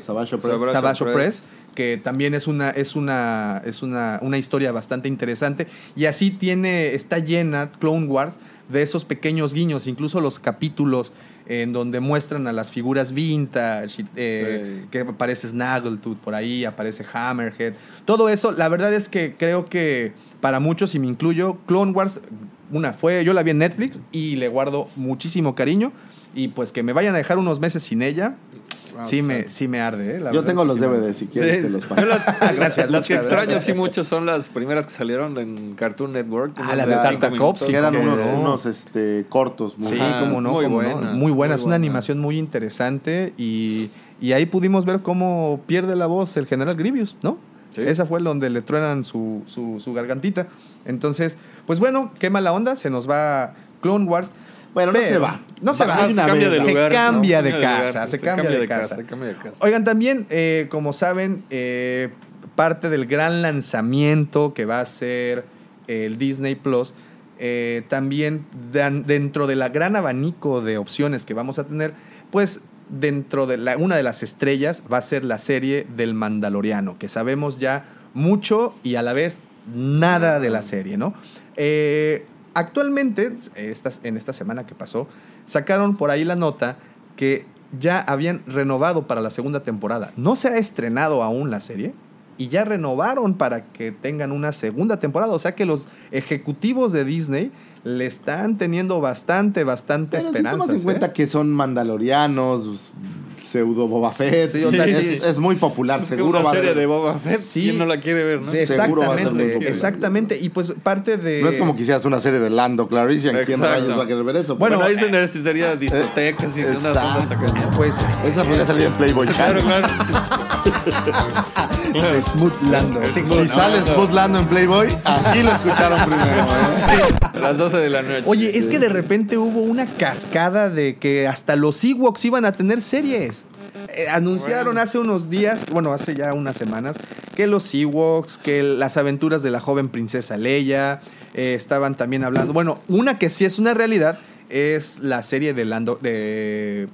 Savage. Opress, que también es una, es una, es una, una historia bastante interesante. Y así tiene, está llena Clone Wars de esos pequeños guiños, incluso los capítulos en donde muestran a las figuras vintage, eh, Sí. que aparece Snaggletooth por ahí, aparece Hammerhead. Todo eso, la verdad es que creo que para muchos, y me incluyo, Clone Wars, una fue, yo la vi en Netflix y le guardo muchísimo cariño. Y pues que me vayan a dejar unos meses sin ella, sí, me, sí me arde. ¿eh? La Yo tengo los que sí me DVD, arde. si quieres Sí. te los paso. las, [LAUGHS] Gracias, las que extraño sí mucho son las primeras que salieron en Cartoon Network. Ah, la de Tartakovsky, Que eran ¿cómo unos, no? unos este, cortos. Muy Sí, como no, muy cómo no. buenas, muy buenas, muy una animación muy interesante y, y ahí pudimos ver cómo pierde la voz el general Grievous, ¿no? Sí. Esa fue donde le truenan su, su, su gargantita. Entonces, pues bueno, qué mala onda, se nos va Clone Wars. Bueno, no Pero- se va. No se va, se una cambia vez. de Se cambia ¿no? de casa, se cambia de casa. se cambia de casa. Oigan, también, eh, como saben, eh, parte del gran lanzamiento que va a ser el Disney Plus, eh, también dan- dentro de la gran abanico de opciones que vamos a tener, pues dentro de la, una de las estrellas va a ser la serie del Mandaloriano, que sabemos ya mucho y a la vez nada de la serie, ¿no? Eh, actualmente, estas- en esta semana que pasó, sacaron por ahí la nota que ya habían renovado para la segunda temporada. No se ha estrenado aún la serie y ya renovaron para que tengan una segunda temporada. O sea que los ejecutivos de Disney le están teniendo bastante, bastante Pero si esperanzas. tomas en ¿eh? cuenta que son mandalorianos, pseudo Boba Fett, sí, o sea, es, sí. es muy popular, Es que seguro una va a serie ser. de Boba Fett. Sí. ¿Quién no la quiere ver, no? Sí, Seguro va a ser muy exactamente, exactamente. Y pues parte de... No es como que hicieras una serie de Lando Clarice, ¿quién rayos va a querer ver eso? Bueno, Bueno, ahí se necesitaría discotecas y unas ondas exacto. acá. Pues esa podría salir en Playboy Claro, claro. [LAUGHS] Smooth Lando. Sí, Si sí. sale Smooth Lando en Playboy, aquí lo escucharon primero. ¿eh? A las 12 de la noche. Oye, es que de repente hubo una cascada de que hasta los Ewoks iban a tener series. Eh, anunciaron hace unos días, bueno, hace ya unas semanas, que los Ewoks, que las aventuras de la joven princesa Leia, eh, estaban también hablando. Bueno, una que sí es una realidad es la serie de, Lando, de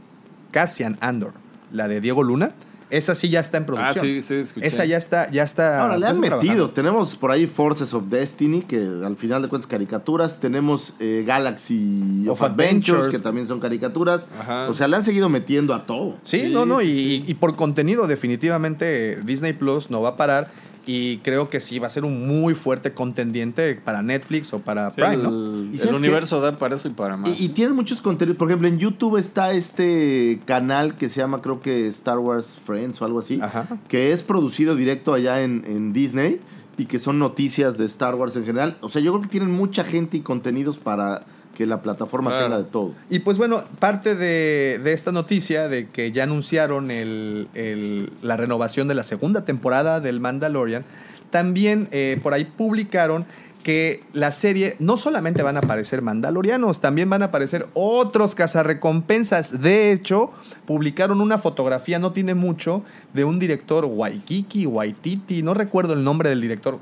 Cassian Andor, la de Diego Luna. Esa sí ya está en Ah, producción. sí, sí, escuché. Esa ya está, ya está. Ahora, le han metido. trabajando. Tenemos por ahí Forces of Destiny, que al final de cuentas caricaturas. Tenemos eh, Galaxy of, Of Adventures, Adventures. que también son caricaturas. Ajá. O sea, le han seguido metiendo a todo. Sí, Sí, no, no, sí, y, sí. y por contenido definitivamente Disney Plus no va a parar y creo que sí va a ser un muy fuerte contendiente para Netflix o para Sí, Prime, el, ¿no? ¿Y el sabes universo da para eso y para más. Y, y tienen muchos contenidos. Por ejemplo, en YouTube está este canal que se llama, creo que Star Wars Friends o algo así. Ajá. Que es producido directo allá en, en Disney y que son noticias de Star Wars en general. O sea, yo creo que tienen mucha gente y contenidos para que la plataforma Claro. tenga de todo. Y pues bueno, parte de, de esta noticia de que ya anunciaron el- el- la renovación de la segunda temporada del Mandalorian, también eh, por ahí publicaron que la serie no solamente van a aparecer mandalorianos, también van a aparecer otros cazarrecompensas. De hecho, publicaron una fotografía, no tiene mucho, de un director Waikiki, Waititi, no recuerdo el nombre del director.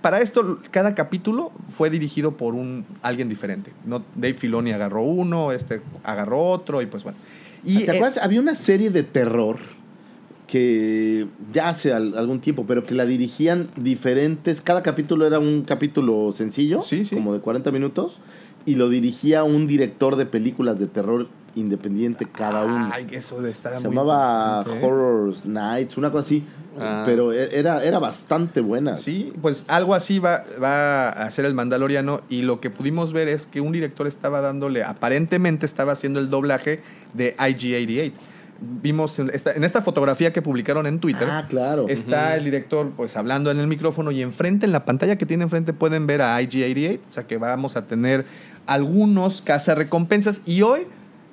Para esto, cada capítulo fue dirigido por un alguien diferente. No, Dave Filoni agarró uno, este agarró otro, y pues bueno. Y, ¿Te eh, acuerdas? Había una serie de terror que ya hace al- algún tiempo, pero que la dirigían diferentes. Cada capítulo era un capítulo sencillo, Sí, sí. como de 40 minutos, y lo dirigía un director de películas de terror independiente cada uno. Ay, eso de estar Se muy llamaba ¿eh? Horror Nights, una cosa así. Ah. Pero e- era, era bastante buena. Sí, pues algo así va, va a hacer el Mandaloriano y lo que pudimos ver es que un director estaba dándole, aparentemente estaba haciendo el doblaje de IG-88. Vimos en esta, en esta fotografía que publicaron en Twitter, Ah, claro. está el director pues hablando en el micrófono y enfrente, en la pantalla que tiene enfrente pueden ver a IG-88, o sea que vamos a tener algunos cazarrecompensas y hoy...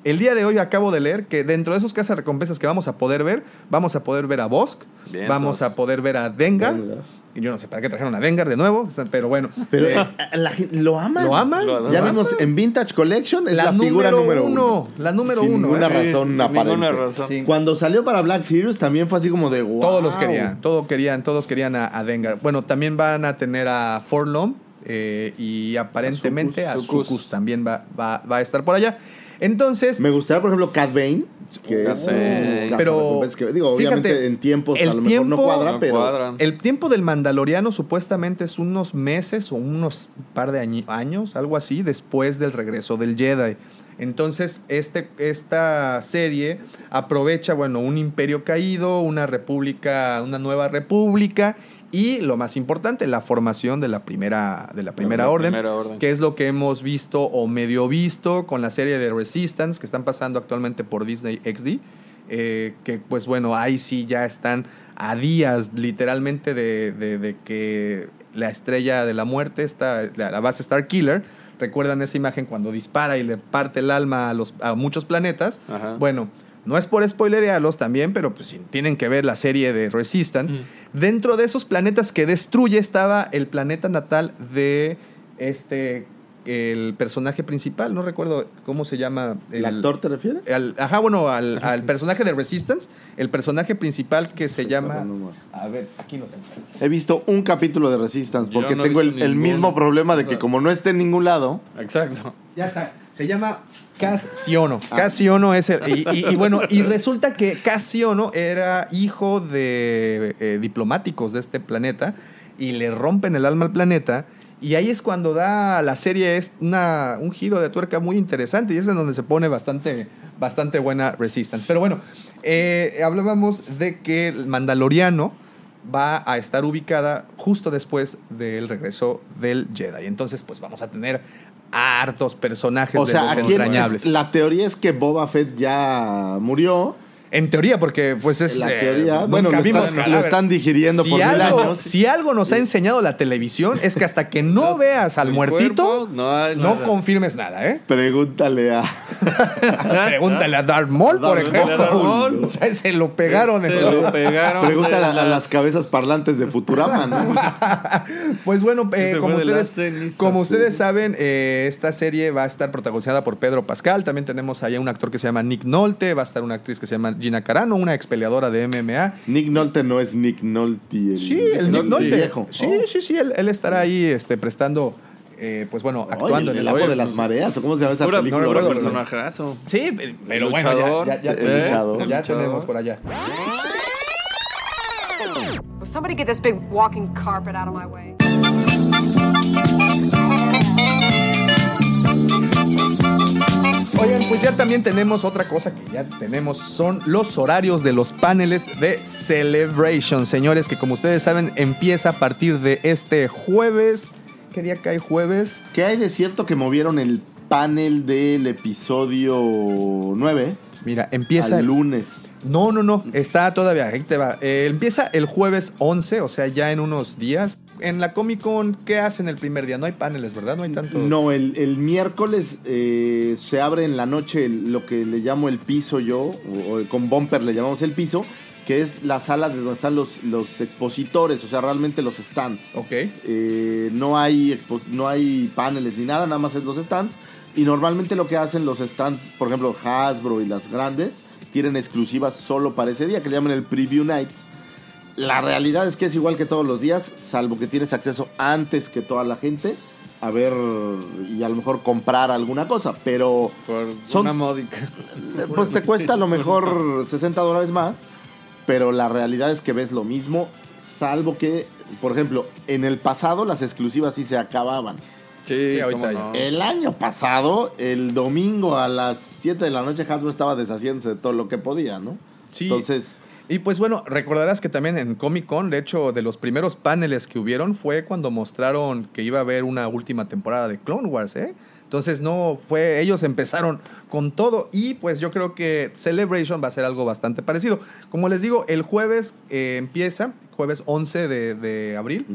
El día de hoy acabo de leer que dentro de esos cazarrecompensas que vamos a poder ver, vamos a poder ver a Bosk, Bien, vamos todos. a poder ver a Dengar, Dengar. yo no sé para qué trajeron a Dengar de nuevo, pero bueno. Pero Eh, la lo aman. ¿Lo aman? Lo. Ya vimos en Vintage Collection, es la, la, figura número, número uno, La número Sin uno. ninguna ¿eh? razón sin aparente. ninguna razón. Sí. Cuando salió para Black Series también fue así como de wow. Todos los querían, todos querían, todos querían a, a Dengar. Bueno, también van a tener a Forlom eh, y aparentemente a Sucus. Sucus también va, va, va a estar por allá. Entonces, Me gustaría, por ejemplo, Cat Bane. que es un Pero, que, digo, obviamente fíjate, en tiempos el a lo mejor no tiempo- cuadra, No pero cuadran. El tiempo del Mandaloriano supuestamente es unos meses o unos par de años, algo así, después del regreso del Jedi. Entonces, este, esta serie aprovecha, bueno, un imperio caído, una república, una nueva república y lo más importante, la formación de la primera, de la primera, La orden, primera orden. que es lo que hemos visto o medio visto con la serie de Resistance que están pasando actualmente por Disney XD. eh, que pues bueno, ahí sí ya están a días literalmente de, de- de que la estrella de la muerte, está, la, la base Star Killer, recuerdan esa imagen cuando dispara y le parte el alma a, los, a muchos planetas. Ajá. Bueno, no es por spoilerearlos también, pero pues sí, tienen que ver la serie de Resistance. Dentro de esos planetas que destruye estaba el planeta natal de este el personaje principal, no recuerdo cómo se llama. ¿el actor te refieres? al- ajá, bueno, al, al personaje de Resistance, el personaje principal que se llama. A ver, aquí lo tengo. He visto un capítulo de Resistance porque no tengo el, el mismo problema de que como no esté en ningún lado, Exacto. Ya está. Se llama Cassiono. Cassiono es el. Y, y- y bueno, y [LAUGHS] resulta que Cassiono era hijo de eh, diplomáticos de este planeta y le rompen el alma al planeta. Y ahí es cuando da la serie es una, un giro de tuerca muy interesante y es en donde se pone bastante, bastante buena Resistance. Pero bueno, eh, hablábamos de que el Mandaloriano va a estar ubicada justo después del regreso del Jedi. Entonces, pues vamos a tener hartos personajes o de sea, los aquí entrañables. la teoría es que Boba Fett ya murió. En teoría, porque pues es... La eh, teoría, nunca bueno, lo vimos están, lo están digiriendo por mil algo, años. Si algo nos ha enseñado la televisión es que hasta que [LAUGHS] no veas al muertito, cuerpo, no confirmes nada, ¿eh? Pregúntale a. [LAUGHS] Pregúntale a Darth Maul, por ejemplo. Darth Maul. [LAUGHS] O sea, se lo pegaron. en- Se lo pegaron. Pregúntale a, a las cabezas parlantes de Futurama, ¿no? Pues bueno, eh, como, ustedes, cenizas, como sí. ustedes saben, eh, esta serie va a estar protagonizada por Pedro Pascal. También tenemos allá un actor que se llama Nick Nolte. Va a estar una actriz que se llama Gina Carano, una ex peleadora de MMA. Nick Nolte no es Nick Nolte. El, Sí, el Nick Nolte. viejo. Sí, Oh. sí, sí. Él, él estará ahí este, prestando, eh, pues bueno, Oye, actuando el, en el el ajo de las mareas, ¿o cómo se llama esa Pura, película? personajazo. Sí, pero, bueno, ya, ya, ya, Sí, el luchador. ya El luchador. tenemos por allá. Will somebody get this big walking carpet out of my way? Oigan, pues ya también tenemos otra cosa que ya tenemos, son los horarios de los paneles de Celebration, señores, que como ustedes saben empieza a partir de este jueves. ¿Qué día cae jueves? ¿Qué hay de cierto que movieron el panel del episodio 9 Mira, empieza al lunes? No, no, no, está todavía, ahí te va. Eh, empieza el jueves 11, o sea, ya en unos días. En la Comic Con, ¿qué hacen el primer día? No hay paneles, ¿verdad? No hay tanto. No, el, el miércoles eh, se abre en la noche el- lo que le llamo el piso yo, o, o con bumper le llamamos el piso, que es la sala de donde están los, los expositores, o sea, realmente los stands. Ok. Eh, no, hay expo- no hay paneles ni nada, nada más es los stands. Y normalmente lo que hacen los stands, por ejemplo, Hasbro y las grandes, tienen exclusivas solo para ese día, que le llaman el Preview Night. La realidad es que es igual que todos los días, salvo que tienes acceso antes que toda la gente a ver y a lo mejor comprar alguna cosa, pero Por Son- una módica. [LAUGHS] pues te cuesta a lo mejor 60 dólares más, pero la realidad es que ves lo mismo, salvo que, por ejemplo, en el pasado las exclusivas sí se acababan. Sí, ahorita no. El año pasado, el domingo a las 7 de la noche, Hasbro estaba deshaciéndose de todo lo que podía, ¿no? Sí. Entonces, Y pues bueno, recordarás que también en Comic Con, de hecho, de los primeros paneles que hubieron fue cuando mostraron que iba a haber una última temporada de Clone Wars, ¿eh? Entonces no fue, ellos empezaron con todo y pues yo creo que Celebration va a ser algo bastante parecido. Como les digo, el jueves eh, empieza, jueves 11 de, de abril.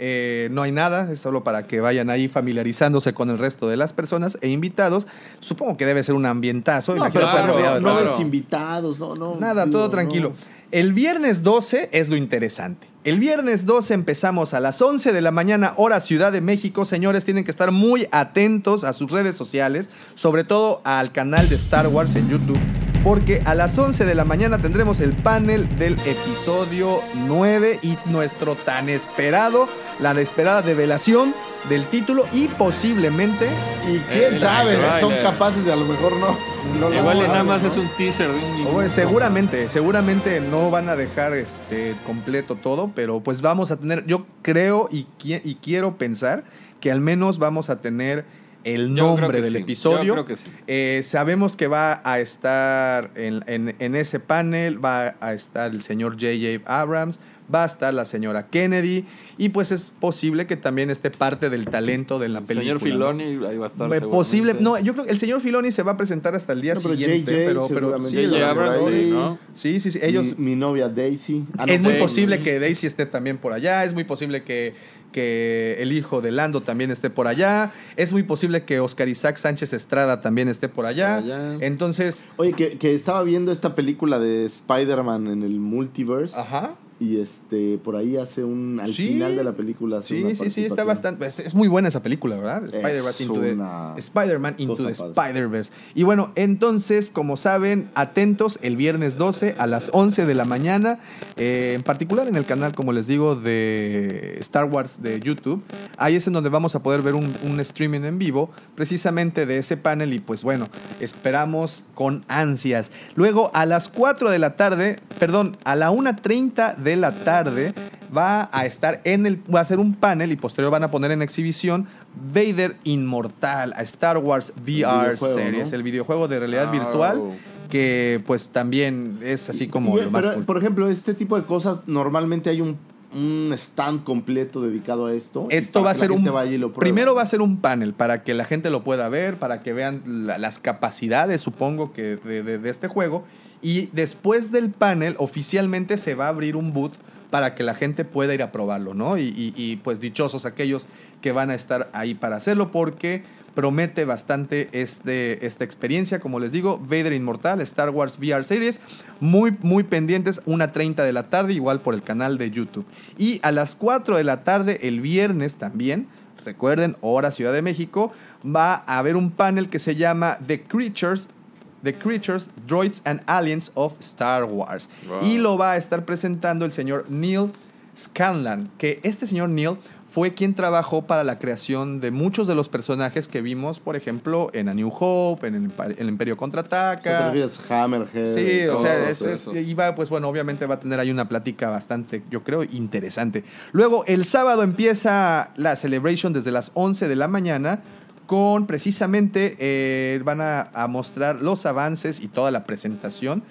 Eh, no hay nada, es solo para que vayan ahí familiarizándose con el resto de las personas e invitados. Supongo que debe ser un ambientazo. no, pero claro, no, no todo. ves invitados, no, no. Nada, digo, todo no. tranquilo. El viernes 12 es lo interesante. El viernes 12 empezamos a las 11 de la mañana, hora Ciudad de México. Señores, tienen que estar muy atentos a sus redes sociales, sobre todo al canal de Star Wars en YouTube, porque a las 11 de la mañana tendremos el panel del episodio 9 y nuestro tan esperado, la esperada develación del título y posiblemente Y quién El sabe, son capaces de a lo mejor no. no Igual nada más ¿no? es un teaser de un seguramente, seguramente no van a dejar este completo todo, pero pues vamos a tener, yo creo y, qui- y quiero pensar que al menos vamos a tener el Yo creo nombre que del sí, episodio. yo creo que sí. Eh, sabemos que va a estar en, en- en ese panel, va a estar el señor J.J. Abrams, va a estar la señora Kennedy, y pues es posible que también esté parte del talento de la El película. señor ¿no? Filoni ahí va a estar. Eh, Posible, no, yo creo que el señor Filoni se va a presentar hasta el día No, pero siguiente, JJ pero, pero sí, lo- Abrams, ahí. ¿no? sí, sí, sí, ellos, Mi, mi novia Daisy. Ah, no, es muy Daisy. posible que Daisy esté también por allá, es muy posible que, que el hijo de Lando también esté por allá, es muy posible que Oscar Isaac Sánchez Estrada también esté por allá. Por allá. Entonces, Oye, que, que estaba viendo esta película de Spider-Man en el multiverse. ajá. Y este, por ahí hace un. Al Sí. final de la película. hace Sí, una sí, sí, está bastante. Es, es muy buena esa película, ¿verdad? Spider-Man into the- una Spider-Man into the. Spider-Verse. Y bueno, entonces, como saben, atentos el viernes 12 a las 11 de la mañana, eh, en particular en el canal, como les digo, de Star Wars de YouTube. Ahí es en donde vamos a poder ver un, un streaming en vivo, precisamente de ese panel. Y pues bueno, esperamos con ansias. Luego, a las 4 de la tarde, perdón, a la 1.30 de la tarde, va a estar en el, va a ser un panel y posterior van a poner en exhibición Vader Inmortal, a Star Wars VR Series, ¿no? el videojuego de realidad Ah, virtual, que pues también es así como Y, lo más pero, cool. Por ejemplo, este tipo de cosas, normalmente hay un, un stand completo dedicado a esto. Esto va a ser un. Primero va a ser un panel para que la gente lo pueda ver, para que vean la- las capacidades, supongo, que de, de- de este juego. Y después del panel, oficialmente se va a abrir un boot para que la gente pueda ir a probarlo, ¿no? Y, pues dichosos aquellos que van a estar ahí para hacerlo, porque promete bastante este, esta experiencia. Como les digo, Vader Inmortal, Star Wars VR Series, muy, muy pendientes, una 30 de la tarde, igual por el canal de YouTube. Y a las 4 de la tarde, el viernes también, recuerden, hora Ciudad de México, va a haber un panel que se llama The Creatures. The Creatures, Droids and Aliens of Star Wars. Wow. Y lo va a estar presentando el señor Neil Scanlan, que este señor Neil fue quien trabajó para la creación de muchos de los personajes que vimos, por ejemplo, en A New Hope, en el, Imperio ¿Te Contraataca. Hammerhead? Sí, o sea, es, eso. es- y va, pues bueno, obviamente va a tener ahí una plática bastante, yo creo, interesante. Luego, el sábado empieza la celebration desde las 11 de la mañana con precisamente, eh, van a, mostrar los avances y toda la presentación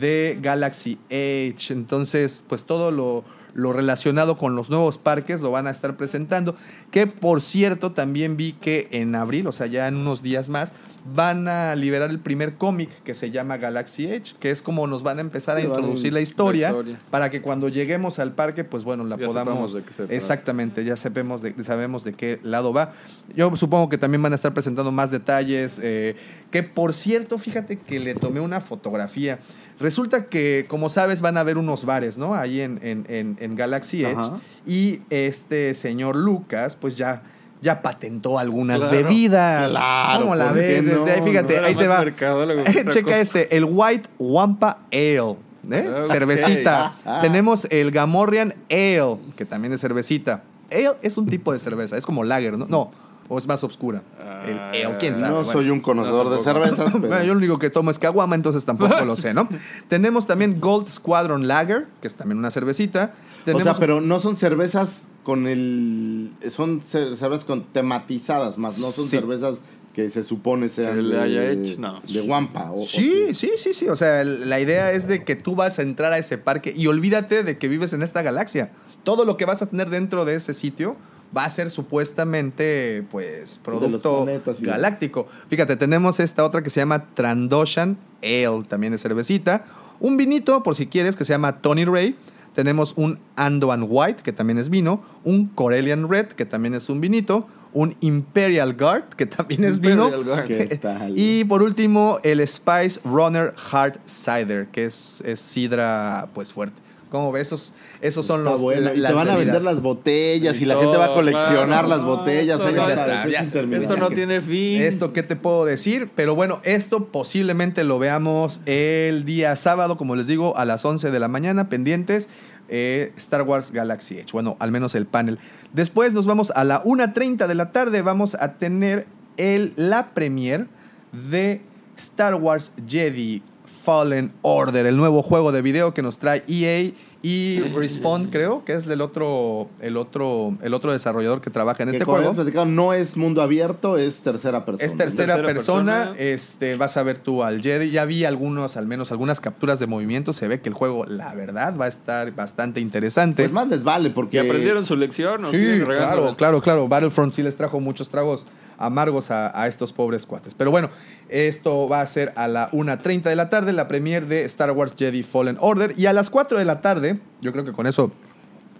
de Galaxy Edge. Entonces, pues todo lo, lo relacionado con los nuevos parques lo van a estar presentando. Que por cierto, también vi que en abril, o sea, ya en unos días más, van a liberar el primer cómic que se llama Galaxy Edge, que es como nos van a empezar a introducir la historia, la historia. para que cuando lleguemos al parque, pues bueno, la Ya podamos... de qué se trata. Exactamente, ya sabemos de, sabemos de qué lado va. Yo supongo que también van a estar presentando más detalles, eh, que por cierto, fíjate que le tomé una fotografía. Resulta que, como sabes, van a haber unos bares, ¿no? Ahí en, en- en- en Galaxy Edge. Ajá. Y este señor Lucas, pues ya, ya patentó algunas Claro. bebidas. Claro, ¿Cómo la ¿por qué ves? no? Desde ahí, fíjate, No era ahí te va. [LAUGHS] Checa este, el White Wampa Ale. ¿eh? Ok. Cervecita. Ah. [LAUGHS] Tenemos el Gamorrean Ale, que también es cervecita. Ale es un tipo de cerveza, es como lager, ¿no? No, o es más oscura. El ale, quién sabe. No Bueno. soy un conocedor de cervezas, [LAUGHS] pero... Bueno, yo lo único que tomo es caguama, entonces tampoco lo sé, ¿no? Tenemos también Gold Squadron Lager, que es también una cervecita. O sea, pero no son cervezas con el... Son cer- cervezas con tematizadas más, no son Sí. cervezas que se supone sean Que le de, haya hecho, no. de Wampa. o- Sí, sí, sí, sí. O sea, el- la idea es de que tú vas a entrar a ese parque y olvídate de que vives en esta galaxia. Todo lo que vas a tener dentro de ese sitio va a ser supuestamente, pues, producto planetas galáctico. Fíjate, tenemos esta otra que se llama Trandoshan Ale, también es cervecita. Un vinito, por si quieres, que se llama Tony Ray. Tenemos un Andoan White, que también es vino. Un Corellian Red, que también es un vinito. Un Imperial Guard, que también es vino. Imperial Guard. [LAUGHS] ¿Qué tal? Y por último, el Spice Runner Hard Cider, que es, es sidra pues fuerte. ¿Cómo ves? Esos, esos son Está los bueno. y te van a vender las botellas y, Y la gente va a coleccionar claro. las botellas. Esto ya no sabes, está, es ya- interminable. Esto no tiene fin. Esto, ¿qué te puedo decir? Pero bueno, esto posiblemente lo veamos el día sábado, como les digo, a las 11 de la mañana, pendientes. eh, Star Wars Galaxy Edge. Bueno, al menos el panel. Después nos vamos a la 1.30 de la tarde. Vamos a tener el, la premier de Star Wars Jedi Fallen Order, el nuevo juego de video que nos trae EA y [LAUGHS] Respawn, creo, que es del otro, el otro, el otro desarrollador que trabaja en Que este juego. platicado, no es mundo abierto, es tercera persona. Es tercera, Tercera persona, persona. este, vas a ver tú al Jedi. Ya vi algunos, al menos algunas capturas de movimiento. Se ve que el juego, la verdad, va a estar bastante interesante. Pues más les vale, porque. ¿Y aprendieron su lección? ¿o Sí, claro, claro, claro. Battlefront sí les trajo muchos tragos amargos a, estos pobres cuates. Pero bueno, esto va a ser a la 1.30 de la tarde, la premier de Star Wars Jedi Fallen Order. Y a las 4 de la tarde, yo creo que con eso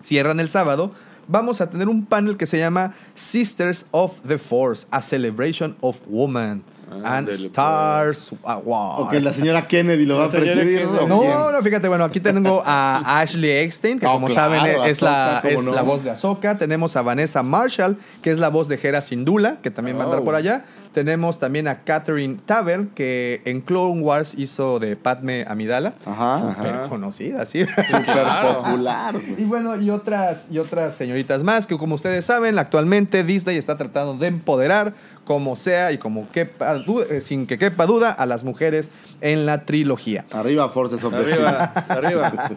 cierran el sábado, vamos a tener un panel que se llama Sisters of the Force, a celebration of woman and Ándele, Stars Award. O que la señora Kennedy lo va a presidir. No, no, fíjate, bueno, aquí tengo a Ashley Eckstein, que Ah, como claro, saben es, la, es no. la voz de Ahsoka. Tenemos a Vanessa Marshall, que es la voz de Hera Syndulla, que también va a andar Oh. por allá. Tenemos también a Catherine Taver, que en Clone Wars hizo de Padme Amidala. Ajá, Súper ajá. conocida, sí. [LAUGHS] Súper popular. Y bueno, y otras, y otras señoritas más que como ustedes saben, actualmente Disney está tratando de empoderar como sea y como quepa eh, sin que quepa duda a las mujeres en la trilogía. Arriba, Forces of Arriba, arriba.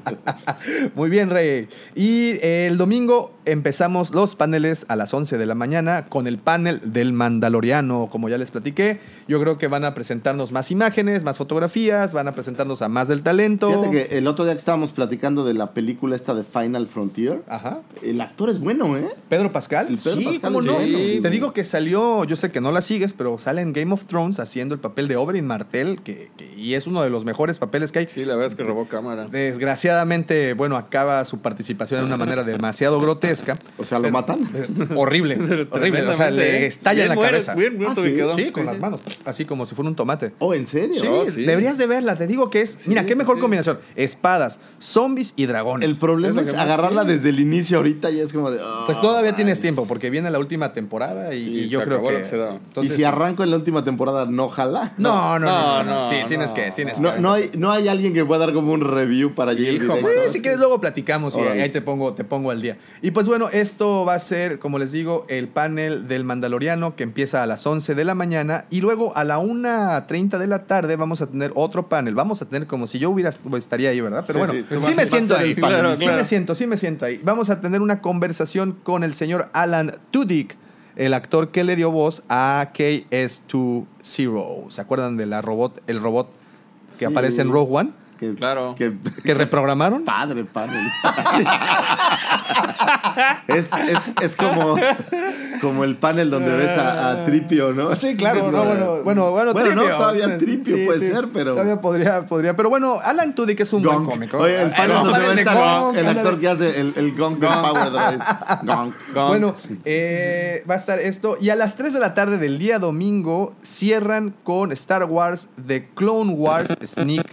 [LAUGHS] Muy bien, Rey. Y el domingo empezamos los paneles a las 11 de la mañana con el panel del Mandaloriano, como ya les platiqué. Yo creo que van a presentarnos más imágenes, más fotografías, van a presentarnos a más del talento. Fíjate que el otro día que estábamos platicando de la película esta de Final Frontier, Ajá. el actor es bueno, ¿eh? Pedro Pascal. Pedro sí, Pascal cómo no. bueno. Te digo que salió, yo sé que no la sigues, pero sale en Game of Thrones haciendo el papel de Oberyn Martell, que, que- y es uno de los mejores papeles que hay. Sí, la verdad es que robó cámara. Desgraciadamente, bueno, acaba su participación de una manera demasiado grotesca. O sea, lo Pero- matan. horrible, horrible. O sea, le ¿eh? estalla en la muere- cabeza. bien Ah, sí, quedó. Sí, con las manos, así como si fuera un tomate. Oh, ¿en serio? Sí, Oh, sí. deberías de verla. Te digo que es, mira, qué mejor sí. combinación. Espadas, zombies y dragones. El problema Es agarrarla desde el inicio ahorita y es como de... oh, pues todavía tienes ay. tiempo porque viene la última temporada y, Y y yo creo que. Entonces- y si arranco en la última temporada, ¿no jala? [LAUGHS] No, no, no, no, No, Sí, tienes que, tienes No, que. no, hay, no hay alguien que pueda dar como un review para allí. Eh, si quieres luego platicamos y ahí te pongo, te pongo al día. Y pues bueno, esto va a ser, como les digo, el panel del Mandaloriano que empieza a las 11 de la mañana y luego a la 1.30 de la tarde vamos a tener otro panel. Vamos a tener como si yo hubiera estaría ahí, ¿verdad? Pero Sí, bueno, sí, tú sí, vas- me siento ahí. Sí Claro. me siento, sí me siento ahí. Vamos a tener una conversación con el señor Alan Tudyk, el actor que le dio voz a KS2-Zero. ¿Se acuerdan de la robot, el robot que Sí. aparece en Rogue One? Que, Claro. Que, Que reprogramaron. padre panel. [LAUGHS] es, es, es como, como el panel donde ves a, a Tripio, ¿no? Sí, claro, no, bueno, bueno, bueno, Bueno, no, Tripio. todavía Tripio Sí, puede sí, ser, pero. Todavía podría, podría. Pero bueno, Alan Tudyk es un buen Gong. cómico. Oye, el panel Eh, donde va a de estar Gong, el actor que hace el, el gong Power Drive. [LAUGHS] Gong. Gong. Bueno, eh, va a estar esto. Y a las 3 de la tarde del día domingo cierran con Star Wars The Clone Wars Sneak.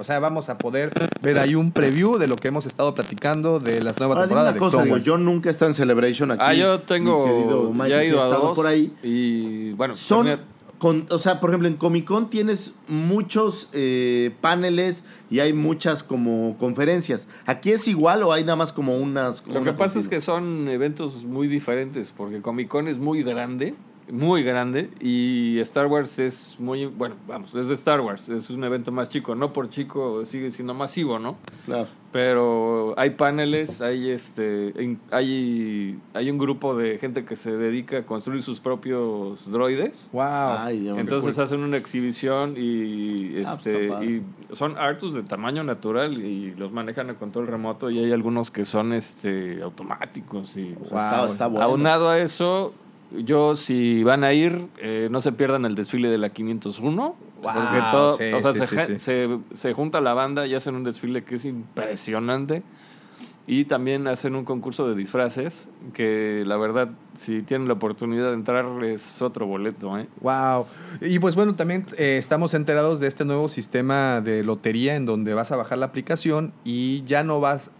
O sea, vamos a poder ver ahí un preview de lo que hemos estado platicando de las nuevas temporadas una de cosa, digo, yo nunca he estado en Celebration aquí. Ah, yo tengo. Michael, ya he ido a estado dos. por ahí. Y bueno, Son, tenía- con, o sea, por ejemplo, en Comic Con tienes muchos eh, paneles y hay muchas como conferencias. ¿Aquí es igual o hay nada más como unas... como Lo que pasa es que son eventos muy diferentes, porque Comic Con es muy grande, muy grande, y Star Wars es muy, bueno, vamos, es de Star Wars, es un evento más chico, no por chico sigue siendo masivo, ¿no? Claro. Pero hay paneles, hay este, hay, hay un grupo de gente que se dedica a construir sus propios droides. Wow. Ay, Entonces hacen una exhibición y, Ah, pues este, y son artus de tamaño natural y los manejan a control remoto y hay algunos que son este automáticos y O sea, está, está bueno. aunado a eso yo si van a ir eh, no se pierdan el desfile de la 501 porque Wow, todo sí, o sea, sí, se, sí, se- se junta la banda y hacen un desfile que es impresionante y también hacen un concurso de disfraces que la verdad si tienen la oportunidad de entrar es otro boleto ¿eh? Wow. Y pues bueno, también eh, estamos enterados de este nuevo sistema de lotería en donde vas a bajar la aplicación y ya no vas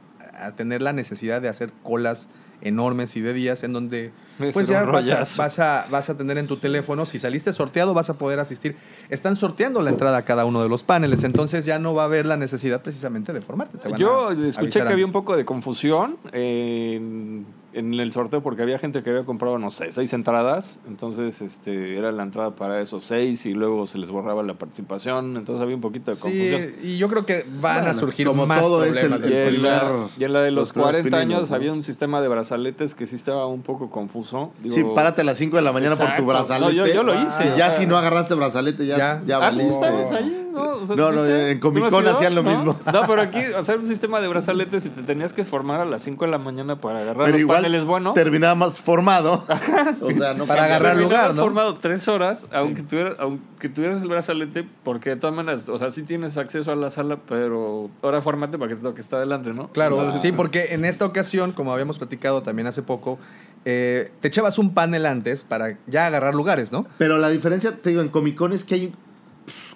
a tener la necesidad de hacer colas enormes y de días en donde pues ya vas a, vas, a, vas a tener en tu teléfono, si saliste sorteado, vas a poder asistir. Están sorteando la entrada a cada uno de los paneles, entonces ya no va a haber la necesidad precisamente de formarte. Te van Yo a escuché que había un poco de confusión en, en el sorteo porque había gente que había comprado, no sé, seis entradas. Entonces este, era la entrada para esos seis y luego se les borraba la participación. Entonces había un poquito de confusión. Sí, y yo creo que van a surgir como más todo es problemas el- Y en, la, primer- y en la de los, los primeros 40 pininos, años ¿no? había un sistema de brazaletes que sí estaba un poco confuso. Digo, Sí, párate a las 5 de la mañana por tu brazalete. No, yo- yo lo Ah, hice, o ya sea. si no agarraste brazalete, ya, Ya. ya, Ah, pues valiste. estabas ahí, ¿no? O sea, No, en ¿Tú Comic Con hacían lo ¿No? mismo. No, pero aquí, o sea, un sistema de brazaletes y te tenías que formar a las 5 de la mañana para agarrar Pero los igual paneles buenos. terminaba más formado. [LAUGHS] o sea, no Para agarrar lugar, ¿no? formado tres horas, aunque, tuvieras, aunque tuvieras el brazalete, porque de todas maneras, o sea, sí tienes acceso a la sala, pero ahora formate para que te toque estar adelante, ¿no? Claro, sí, porque en esta ocasión, como habíamos platicado también hace poco, eh, te echabas un panel antes para ya agarrar lugares, ¿no? Pero la diferencia, te digo, en Comic Con es que hay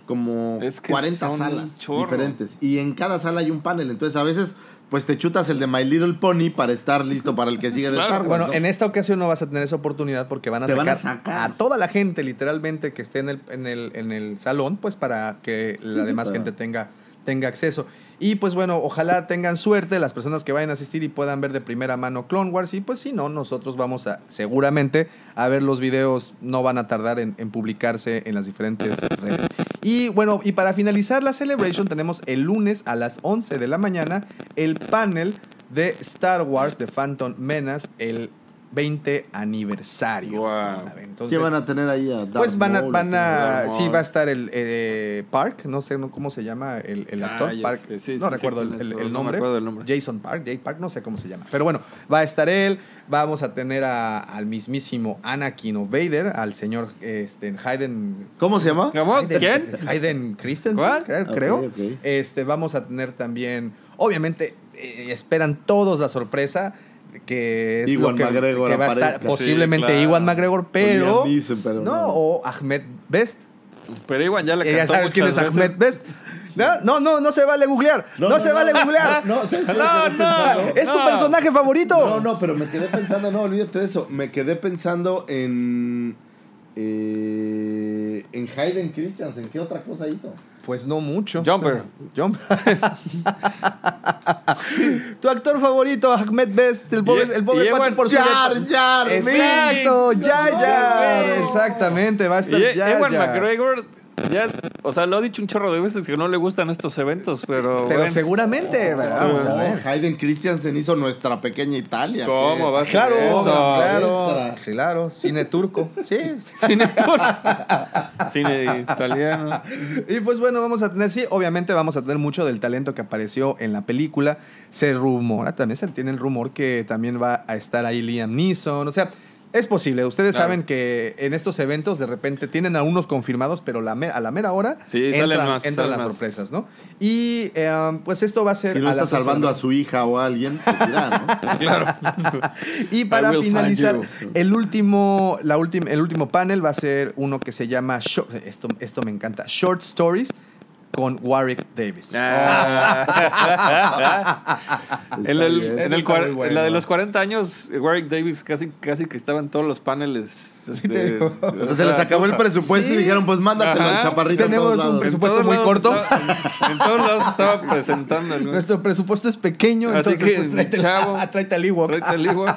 como Es que 40 son un salas chorro. diferentes. Y en cada sala hay un panel. Entonces, a veces, pues te chutas el de My Little Pony para estar listo para el que sigue de Claro. Star Wars. Bueno, ¿no? en esta ocasión no vas a tener esa oportunidad porque van a, sacar, van a sacar. a toda la gente literalmente que esté en el, en el, en el salón, pues para que la sí, demás para- gente tenga, tenga acceso. Y pues bueno, ojalá tengan suerte las personas que vayan a asistir y puedan ver de primera mano Clone Wars. Y pues si no, nosotros vamos a seguramente a ver los videos, no van a tardar en, publicarse en las diferentes redes. Y bueno, y para finalizar la celebration tenemos el lunes a las 11 de la mañana el panel de Star Wars de Phantom Menace, el 20 aniversario. Entonces, ¿Qué van a tener ahí? A pues van a, van a, sí va a estar el eh, Park, no sé cómo se llama el, el actor, Park, este, sí, no sí, recuerdo sí, el, no nombre. Jason Park, Jay Park, no sé cómo se llama, pero bueno, va a estar él, vamos a tener a- al mismísimo Anakin o Vader, al señor este, Hayden ¿Cómo se llama? ¿Cómo? Hayden, ¿Quién? Hayden Christensen, ¿Cuál? creo. Ok. Este, vamos a tener también, obviamente, eh, esperan todos la sorpresa que es Iwan lo que, McGregor que va a estar aparezca. posiblemente Sí, claro. Iwan McGregor, pero, Neeson, pero no, no. o Ahmed Best. Pero igual ya le Eh, ya cantó sabes quién es Ahmed veces. Best. No, no, no, no se vale googlear. No, se vale googlear. [LAUGHS] No, ¿sabes qué es tu no. personaje favorito. No, no, pero me quedé pensando, no, olvídate de eso. Me quedé pensando en. Eh, en Hayden Christensen. ¿Qué otra cosa hizo? Pues no mucho. Jumper. Jumper. [LAUGHS] tu actor favorito, Ahmed Best, el pobre, el pobre cuate Ewan- por su Jar Jar Exacto. No, güey. Exactamente, va a estar Y Jar Ewan. McGregor, ya es- o sea, lo ha dicho un chorro de veces que no le gustan estos eventos, pero. Pero bueno. seguramente, ¿verdad? vamos a ver. Hayden Christensen hizo nuestra pequeña Italia. ¿Cómo va a ser Claro, eso? claro, claro, cine turco. Sí. Cine turco. Cine italiano. Y pues bueno, vamos a tener, sí, obviamente vamos a tener mucho del talento que apareció en la película. Se rumora, también se tiene el rumor que también va a estar ahí Liam Neeson. O sea, es posible. Ustedes Claro. saben que en estos eventos de repente tienen a unos confirmados, pero la me- a la mera hora Sí, entran, más, entran salen las más. sorpresas, ¿no? Y eh, pues esto va a ser... Si no a está la salvando a su hija o a alguien, pues dirá, ¿no? [LAUGHS] Claro. Y para finalizar, el último, la última, el último panel va a ser uno que se llama Short- esto, esto me encanta, Short Stories con Warwick Davis. Ah. [LAUGHS] en el, en el bueno. en la de los 40 años, Warwick Davis casi, casi que estaba en todos los paneles. [LAUGHS] este. O sea, se les acabó el presupuesto Sí. y dijeron, pues mándatelo al chaparrito Tenemos un presupuesto muy corto. estaba- en todos lados estaba presentando. ¿no? Nuestro presupuesto es pequeño, Así entonces que, pues tráete, chavo, [LAUGHS] tráete al Ewok. Tráete al Ewok.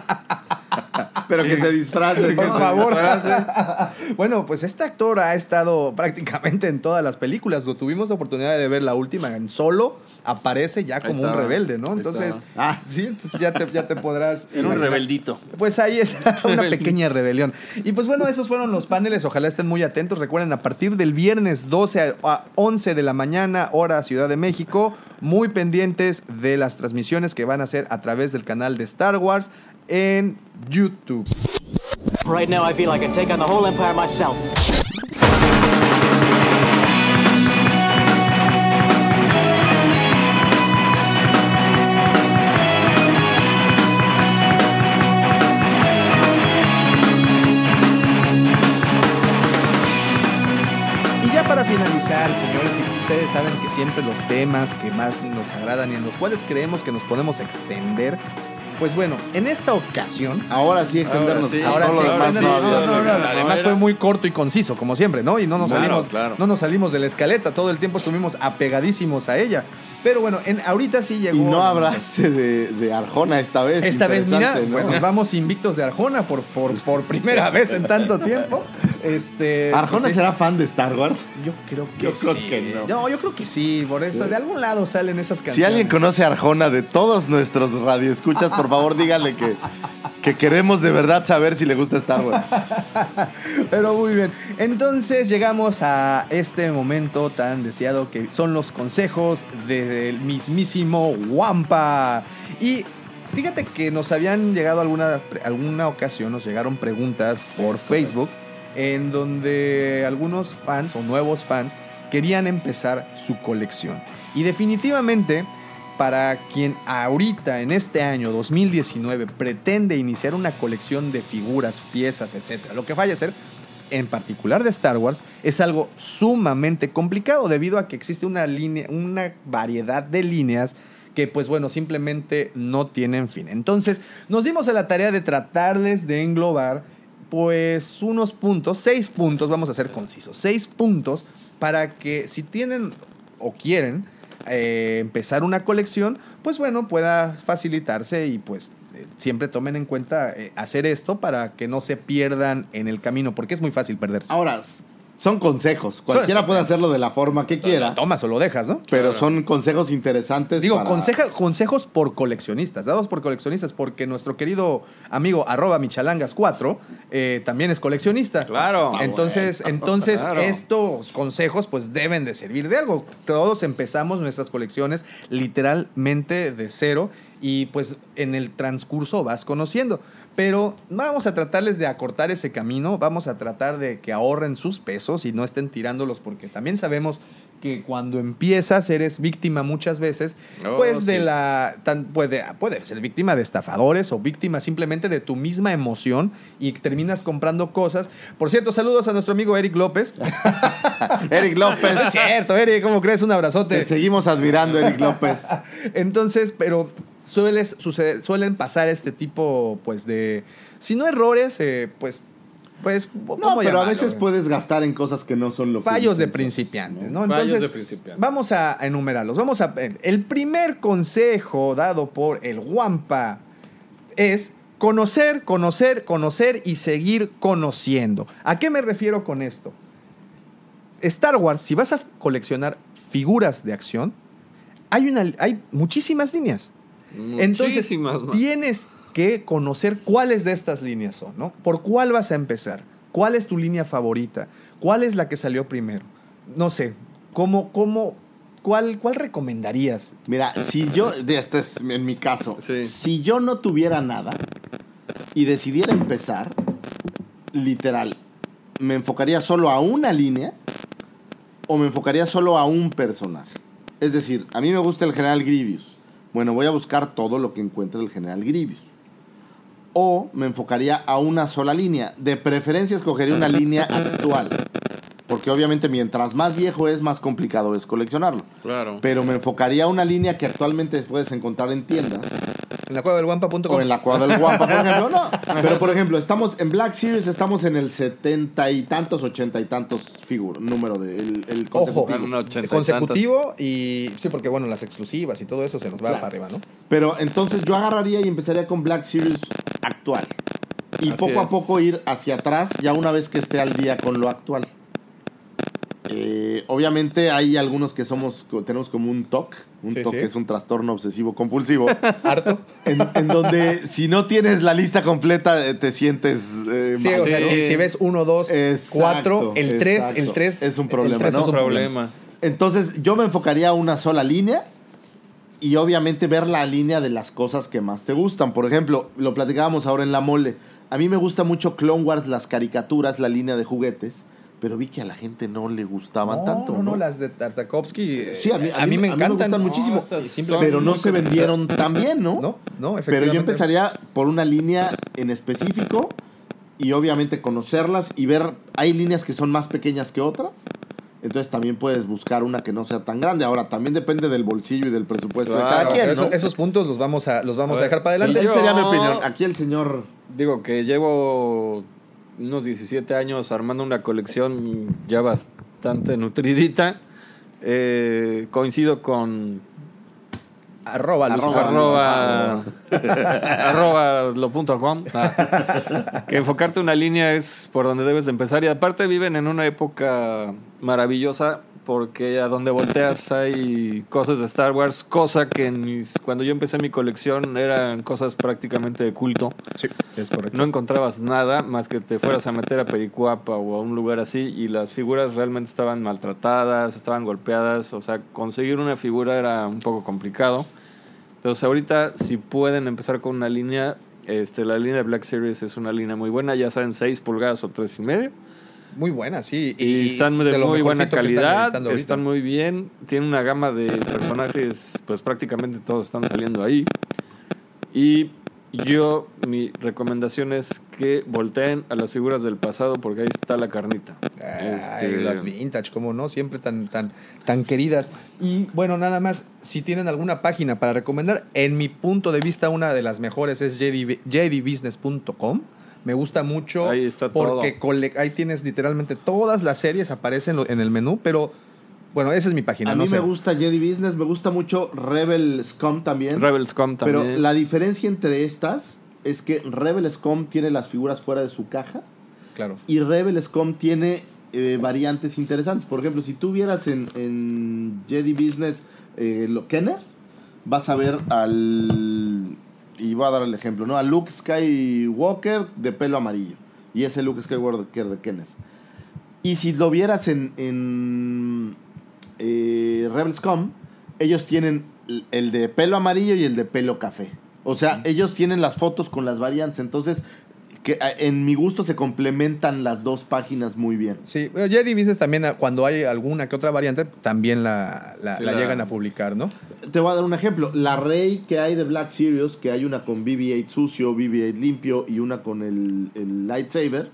Pero que se disfrace. Por favor. [LAUGHS] bueno, pues este actor ha estado prácticamente en todas las películas. Lo tuvimos la oportunidad de ver la última en solo. Aparece ya como un rebelde, ¿no? Entonces, ah, sí, entonces ya te, ya te podrás. Era un rebeldito. Pues ahí es [LAUGHS] una pequeña rebelión. Y pues bueno, esos fueron los paneles. Ojalá estén muy atentos. Recuerden, a partir del viernes 12 a a 11 de la mañana, hora Ciudad de México, muy pendientes de las transmisiones que van a hacer a través del canal de Star Wars en YouTube. Right now, I feel I can take on the whole empire myself. Y ya para finalizar, señores, y ustedes saben que siempre los temas que más nos agradan y en los cuales creemos que nos podemos extender Pues bueno, en esta ocasión. Ahora sí extendernos. Ahora sí. Además fue muy corto y conciso, como siempre, ¿no? Y no nos salimos, claro. no nos salimos de la escaleta. Todo el tiempo estuvimos apegadísimos a ella. Pero bueno, en, ahorita sí llegó. Y no hablaste de, de Arjona esta vez. Esta vez, mira, ¿no? bueno, vamos invictos de Arjona por, por, por primera [LAUGHS] vez en tanto tiempo. Este, ¿Arjona sí. será fan de Star Wars? Yo creo que Yo creo sí. que no. No, yo creo que sí. Por eso, de algún lado salen esas canciones. Si alguien conoce a Arjona de todos nuestros radioescuchas, por favor dígale que, que queremos de verdad saber si le gusta Star Wars. [LAUGHS] Pero muy bien. Entonces llegamos a este momento tan deseado que son los consejos del mismísimo Wampa. Y fíjate que nos habían llegado alguna, alguna ocasión, nos llegaron preguntas por Facebook en donde algunos fans o nuevos fans querían empezar su colección. Y definitivamente para quien ahorita en este año 2019 pretende iniciar una colección de figuras, piezas, etcétera, lo que vaya a ser, en particular de Star Wars, es algo sumamente complicado debido a que existe una línea, una variedad de líneas que pues bueno, simplemente no tienen fin. Entonces, nos dimos a la tarea de tratarles de englobar pues unos puntos, seis puntos, vamos a ser concisos, seis puntos para que si tienen o quieren eh, empezar una colección, pues bueno, pueda facilitarse y pues eh, siempre tomen en cuenta eh, hacer esto para que no se pierdan en el camino, porque es muy fácil perderse. Ahora, son consejos. Cualquiera puede hacerlo de la forma que quiera, Lo tomas o lo dejas, ¿no? pero son consejos interesantes. Digo, para- conseja- consejos por coleccionistas, dados por coleccionistas, porque nuestro querido amigo arroba michalangas4 eh, también es coleccionista. Claro. Entonces, entonces Claro. estos consejos pues deben de servir de algo. Todos empezamos nuestras colecciones literalmente de cero y pues en el transcurso vas conociendo. Pero vamos a tratarles de acortar ese camino, vamos a tratar de que ahorren sus pesos y no estén tirándolos porque también sabemos que cuando empiezas eres víctima muchas veces, Oh, pues de la tan, puede, puede ser víctima de estafadores o víctima simplemente de tu misma emoción y terminas comprando cosas. Por cierto, saludos a nuestro amigo Eric López. [LAUGHS] Eric López. [LAUGHS] es cierto, Eric, ¿cómo crees? Un Te abrazote. seguimos admirando, Eric López. [LAUGHS] Entonces, pero sueles, suceder- suelen pasar este tipo, pues, de, si no errores, eh, pues, pues, No, ¿cómo pero a veces puedes gastar en cosas que no son lo que Fallos de principiantes, ¿no? Fallos Entonces, de principiantes. vamos a enumerarlos. Vamos a el primer consejo dado por el Wampa es conocer, conocer, conocer y seguir conociendo. ¿A qué me refiero con esto? Star Wars, si vas a coleccionar figuras de acción, hay una hay muchísimas líneas. Entonces, más. tienes que conocer cuáles de estas líneas son, ¿no? ¿Por cuál vas a empezar? ¿Cuál es tu línea favorita? ¿Cuál es la que salió primero? No sé, ¿cómo, cómo, cuál, cuál recomendarías? Mira, si yo, este es en mi caso, Sí. si yo no tuviera nada y decidiera empezar, literal, me enfocaría solo a una línea o me enfocaría solo a un personaje. Es decir, a mí me gusta el general Grievous. Bueno, voy a buscar todo lo que encuentre el general Grievous. O me enfocaría a una sola línea. De preferencia escogería una línea actual. Porque obviamente mientras más viejo es, más complicado es coleccionarlo. Claro. Pero me enfocaría a una línea que actualmente puedes encontrar en tiendas. En la cueva del Wampa.com. O en la cuadra del guapa, por ejemplo. No. [LAUGHS] Pero por ejemplo, estamos en Black Series, estamos en el setenta y tantos, ochenta y tantos figuras. Número de el, el Ojo, consecutivo. y consecutivo y, sí, porque bueno, las exclusivas y todo eso se nos va Claro. para arriba, ¿no? Pero entonces yo agarraría y empezaría con Black Series actual. Y Así poco a poco ir hacia atrás, ya una vez que esté al día con lo actual. Eh, obviamente hay algunos que somos, tenemos como un TOC. Un Sí, TOC sí. es un trastorno obsesivo compulsivo. [LAUGHS] Harto. en, en donde si no tienes la lista completa eh, te sientes eh, Sí, mal. o sea, si, si ves 1, 2, Exacto, 4, el 3, exacto. el 3 Es un problema, ¿no? es un problema. Entonces yo me enfocaría a una sola línea y obviamente ver la línea de las cosas que más te gustan. Por ejemplo, lo platicábamos ahora en la mole. A mí me gusta mucho Clone Wars, las caricaturas, la línea de juguetes, pero vi que a la gente no le gustaban No, tanto. no, ¿no? no, las de Tartakovsky. eh, Sí, a mí, a mí- me a mí encantan gustan muchísimo, pero no se vendieron tan bien, ¿no? No, no, Pero efectivamente. yo empezaría por una línea en específico y obviamente conocerlas y ver, hay líneas que son más pequeñas que otras, Entonces también puedes buscar una que no sea tan grande. Ahora, también depende del bolsillo y del presupuesto de cada quien, Pero ¿no? eso- esos puntos los vamos a, los vamos A a, dejar para adelante. Esa sería mi opinión. Aquí el señor... Digo que llevo unos 17 años armando una colección ya bastante nutridita. Eh, coincido con Arroba, Lucifer. arroba, arroba lo punto com. Ah. que enfocarte una línea es por donde debes de empezar. Y aparte viven en una época maravillosa porque a donde volteas hay cosas de Star Wars, cosa que en mis- cuando yo empecé mi colección eran cosas prácticamente de culto. Sí, es correcto. No encontrabas nada más que te fueras a meter a Pericuapa o a un lugar así y las figuras realmente estaban maltratadas, estaban golpeadas, o sea, conseguir una figura era un poco complicado. Entonces ahorita si pueden empezar con una línea, este, la línea de Black Series es una línea muy buena, ya saben 6 pulgadas o 3 y medio. Muy buena, sí. Y, están de, lo muy buena están calidad, ahorita. están muy bien, tienen una gama de personajes, pues prácticamente todos están saliendo ahí. Y yo, mi recomendación es que volteen a las figuras del pasado porque ahí está la carnita. Ay, Este, las vintage, como no, siempre tan, tan, tan queridas. Y bueno, nada más, si tienen alguna página para recomendar, en mi punto de vista, una de las mejores es JD jdbusiness.com. Me gusta mucho Ahí está porque cole- ahí tienes literalmente todas las series aparecen en el menú, pero bueno, esa es mi página. A no mí sé. me gusta Jedi Business, me gusta mucho Rebel Scum también. Rebelscom también. Pero la diferencia entre estas es que Rebel Scum tiene las figuras fuera de su caja Claro. y Rebel Scum tiene eh, variantes interesantes. Por ejemplo, si tú vieras en, en Jedi Business eh, lo Kenner, vas a ver al... Y voy a dar el ejemplo, ¿no? A Luke Skywalker de pelo amarillo. Y ese Luke Skywalker de Kenner. Y si lo vieras en, en eh, ellos tienen el- el de pelo amarillo y el de pelo café. O sea, ellos tienen las fotos con las variantes. Entonces, que en mi gusto se complementan las dos páginas muy bien. Sí, bueno, Jedi Business también, ah, cuando hay alguna que otra variante, también la, la- Sí, la la- llegan a publicar, ¿no? Te voy a dar un ejemplo. La Rey que hay de Black Series, que hay una con BB-8 sucio, BB-8 limpio y una con el, el lightsaber,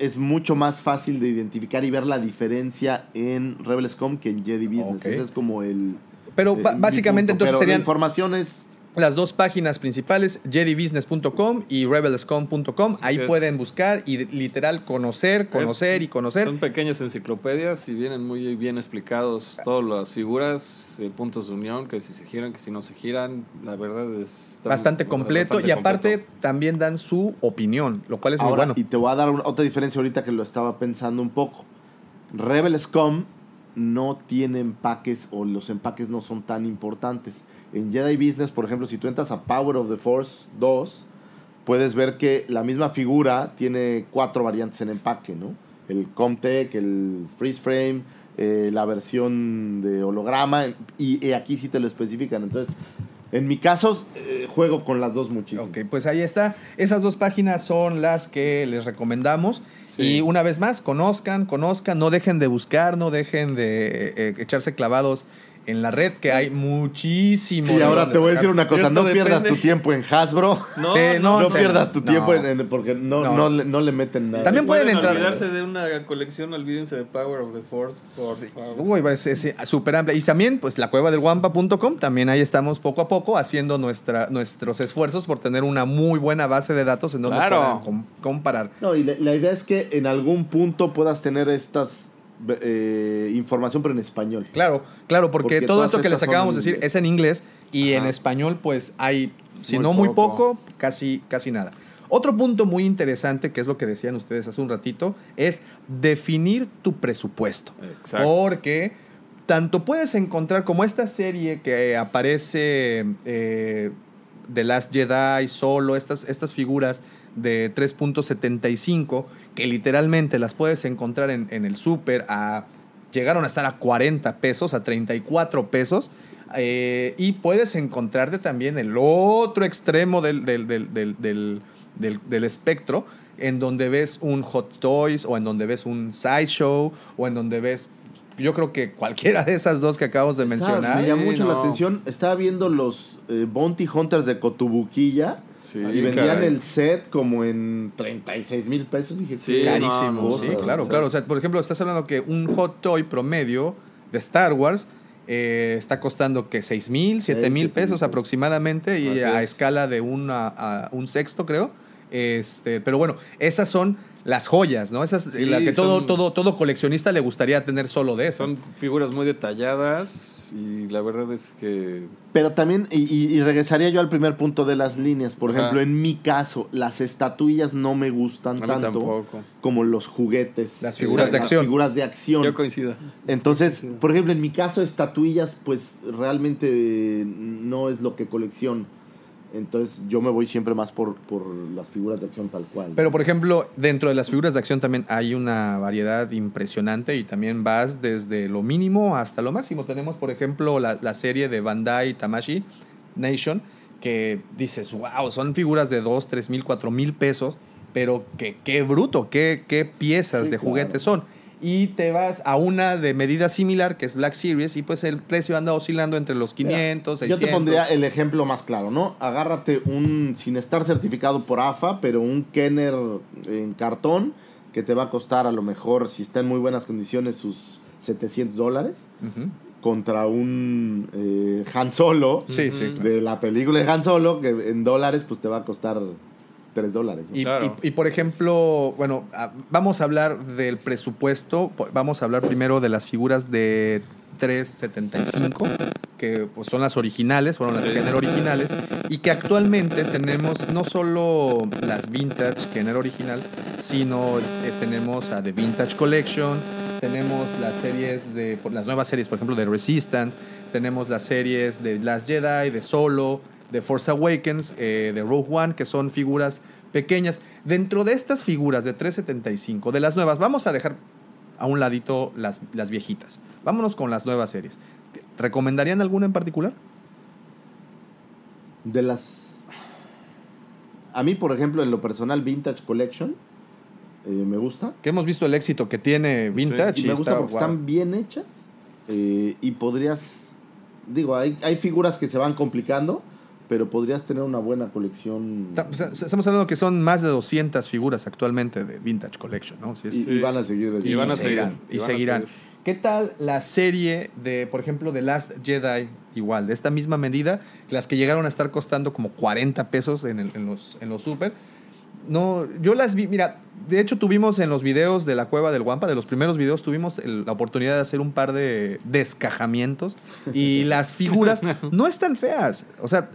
es mucho más fácil de identificar y ver la diferencia en Rebel Scum que en Jedi Business. Ese es como el... Pero eh, básicamente punto. entonces Pero la serían información es... las dos páginas principales, jedibusiness.com y rebelscom.com. Ahí es. pueden buscar y literal conocer, conocer Es- y conocer. Son pequeñas enciclopedias y vienen muy bien explicados todas las figuras, eh, puntos de unión, que si se giran, que si no se giran. La verdad es está Bastante completo bastante y aparte completo. también dan su opinión, lo cual es muy bueno. y te voy a dar una- otra diferencia ahorita que lo estaba pensando un poco. Rebel Scum no tiene empaques o los empaques no son tan importantes. En Jedi Business, por ejemplo, si tú entras a Power of the Force 2, puedes ver que la misma figura tiene cuatro variantes en empaque, ¿no? El Comtech, el Freeze Frame, eh, la versión de holograma, y, aquí sí te lo especifican. Entonces, en mi caso, eh, juego con las dos muchísimo. Ok, pues ahí está. Esas dos páginas son las que les recomendamos. Y una vez más, conozcan, conozcan, no dejen de buscar, no dejen de eh, echarse clavados en la red, que hay muchísimo. Y ahora te voy a decir una cosa, no pierdas depende. tu tiempo en Hasbro. [LAUGHS] No, Sí, No, no, pierdas tu no. tiempo en, en- porque no, No. no. le, no le meten nada. También pueden entrar- olvidarse de una colección, olvídense de Power of the Force, por favor. Uy, es es súper amplia. Y también, pues, la cueva del guampa.com, también ahí estamos poco a poco haciendo nuestra, nuestros esfuerzos por tener una muy buena base de datos en donde Claro. puedan com- comparar. No, y la, la idea es que en algún punto puedas tener estas eh, información, pero en español. Claro, claro, porque, Porque todo esto que les acabamos de decir es en inglés y en español, pues hay, si Muy no muy poco. casi, casi nada. Otro punto muy interesante, que es lo que decían ustedes hace un ratito, es definir tu presupuesto. Exacto. Porque tanto puedes encontrar como esta serie que aparece eh, de Last Jedi, solo, estas, estas figuras de 3.75, que literalmente las puedes encontrar en, en el súper a... Llegaron a estar a 40 pesos, a 34 pesos. eh, y puedes encontrarte también el otro extremo del, del, del, del, del- del- del espectro, en donde ves un Hot Toys o en donde ves un Sideshow o en donde ves, yo creo que cualquiera de esas dos que acabamos de mencionar. Me llamó mucho la atención. Estaba viendo los eh, Bounty Hunters de Cotubuquilla Sí, y vendían caray. el set como en 36 mil pesos. Dije, Sí, Carísimo, sí, claro, claro. O sea, por ejemplo, estás hablando que un hot toy promedio de Star Wars eh, está costando que 6 mil, 7 mil siete mil pesos pesos. aproximadamente y Así a es. escala de una, a un sexto, creo. Este, pero bueno, esas son las joyas, ¿no? Esas Sí, la que todo, son- todo, todo coleccionista le gustaría tener solo de esas. Son figuras muy detalladas y la verdad es que Pero también, y, regresaría yo al primer punto de las líneas. Por Ajá. ejemplo, en mi caso, las estatuillas no me gustan tanto tampoco. como los juguetes. Las figuras de Las acción. figuras de acción. yo coincido. Entonces, por ejemplo, en mi caso, estatuillas, pues realmente no es lo que colecciono. Entonces, yo me voy siempre más por, por las figuras de acción tal cual. Pero, por ejemplo, dentro de las figuras de acción también hay una variedad impresionante y también vas desde lo mínimo hasta lo máximo. Tenemos, por ejemplo, la, la serie de Bandai Tamashi Nation, que dices, wow, son figuras de 2, 3 mil, 4 mil pesos, pero que, qué bruto, qué, qué piezas Sí, de claro. juguetes son. Y te vas a una de medida similar, que es Black Series, y pues el precio anda oscilando entre los 500, Yo 600. te pondría el ejemplo más claro, ¿no? Agárrate un, sin estar certificado por AFA, pero un Kenner en cartón que te va a costar a lo mejor, si está en muy buenas condiciones, sus 700 dólares contra un eh, Han Solo Sí, sí. claro. de la película de Han Solo que en dólares pues te va a costar 3 dólares. ¿no? Y, Claro. y- y, por ejemplo, bueno, a- vamos a hablar del presupuesto. Vamos a hablar primero de las figuras de 375, que pues, son las originales, fueron las Sí. Kenner originales, y que actualmente tenemos no solo las Vintage Kenner original, sino eh, tenemos a The Vintage Collection, tenemos las series de, por- las nuevas series, por ejemplo, de Resistance, tenemos las series de Last Jedi, de Solo, de Force Awakens, eh, de Rogue One, que son figuras pequeñas. Dentro de estas figuras de 375, de las nuevas, vamos a dejar a un ladito las, las viejitas. Vámonos con las nuevas series. ¿Recomendarían alguna en particular? De las... A mí, por ejemplo, en lo personal, Vintage Collection eh, me gusta. Que hemos visto el éxito que tiene Vintage Y y, me gusta está, porque wow. están bien hechas eh, y podrías, digo, hay, hay figuras que se van complicando, pero podrías tener una buena colección Estamos hablando que son más de 200 figuras actualmente de Vintage Collection, ¿no? Es- y, y van a seguir. Y van a seguirán, seguir, y y van a seguirán. seguir. ¿Qué tal la serie de, por ejemplo, de Last Jedi, igual, de esta misma medida, las que llegaron a estar costando como 40 pesos en, el- en los, en los super? No, yo las vi, mira, de hecho tuvimos en los videos de la cueva del Guampa, de los primeros videos, tuvimos el- la oportunidad de hacer un par de descajamientos y [LAUGHS] las figuras no están feas. O sea,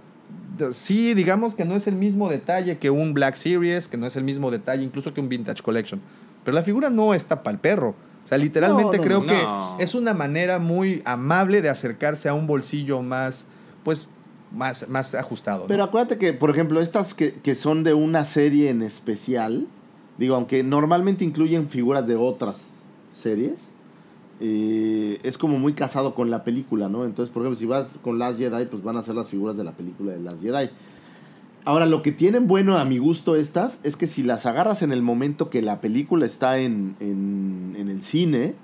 sí, digamos que no es el mismo detalle que un Black Series, que no es el mismo detalle incluso que un Vintage Collection. Pero la figura no está para el perro. O sea, literalmente No, no, creo no. que es una manera muy amable de acercarse a un bolsillo más, pues, más, más ajustado. Pero acuérdate que, por ejemplo, estas que, que son de una serie en especial, digo, aunque normalmente incluyen figuras de otras series, eh, es como muy casado con la película, ¿no? Entonces, por ejemplo, si vas con Last Jedi, pues van a ser las figuras de la película de Last Jedi. Ahora, lo que tienen bueno a mi gusto estas es que si las agarras en el momento que la película está en, en, en el cine,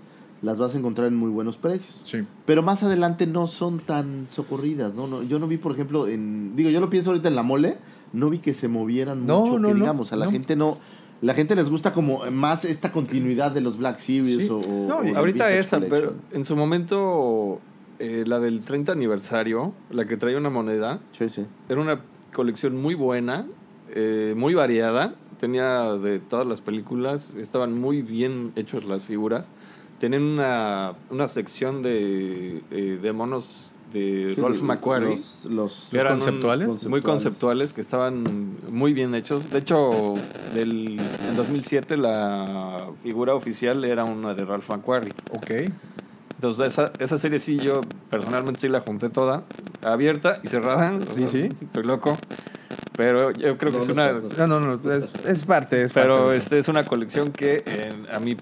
las vas a encontrar en muy buenos precios. Sí. Pero más adelante no son tan socorridas, ¿no? no yo no vi, por ejemplo, en. Digo, yo lo pienso ahorita en la mole, no vi que se movieran No, mucho, no, que digamos. A la gente no. La gente les gusta como más esta continuidad de los Black Series Sí. o, No, o Ahorita esa, pero en su momento, eh, la del 30 aniversario, la que traía una moneda, Sí, sí. era una colección muy buena, eh, muy variada. Tenía de todas las películas, estaban muy bien hechas las figuras. Tenían una, una sección de, eh, de monos de Sí, Rolf McQuarrie. Los, los- que eran un- conceptuales? muy conceptuales, que estaban muy bien hechos. De hecho, del, en 2007 la figura oficial era una de Ralph McQuarrie. Ok. Entonces, esa, esa serie sí, yo personalmente sí la junté toda, abierta y cerrada. Sí, sí. [LAUGHS] Estoy loco. Pero yo creo que No, es no una... No, no, no, es, es parte. Es Pero parte. este es una colección que, en- a mi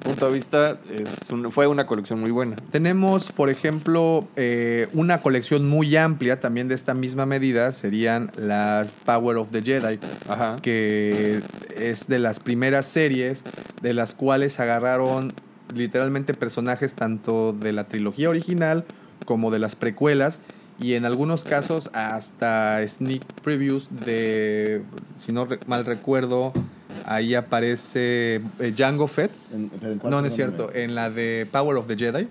punto de vista, es un- fue una colección muy buena. Tenemos, por ejemplo, eh, una colección muy amplia también de esta misma medida, serían las Power of the Jedi, Ajá. que es de las primeras series de las cuales agarraron literalmente personajes tanto de la trilogía original como de las precuelas y en algunos casos hasta sneak previews de, si no mal recuerdo, ahí aparece eh, Django Fett. En- pero ¿en cuál? No, no es cierto, en la de Power of the Jedi.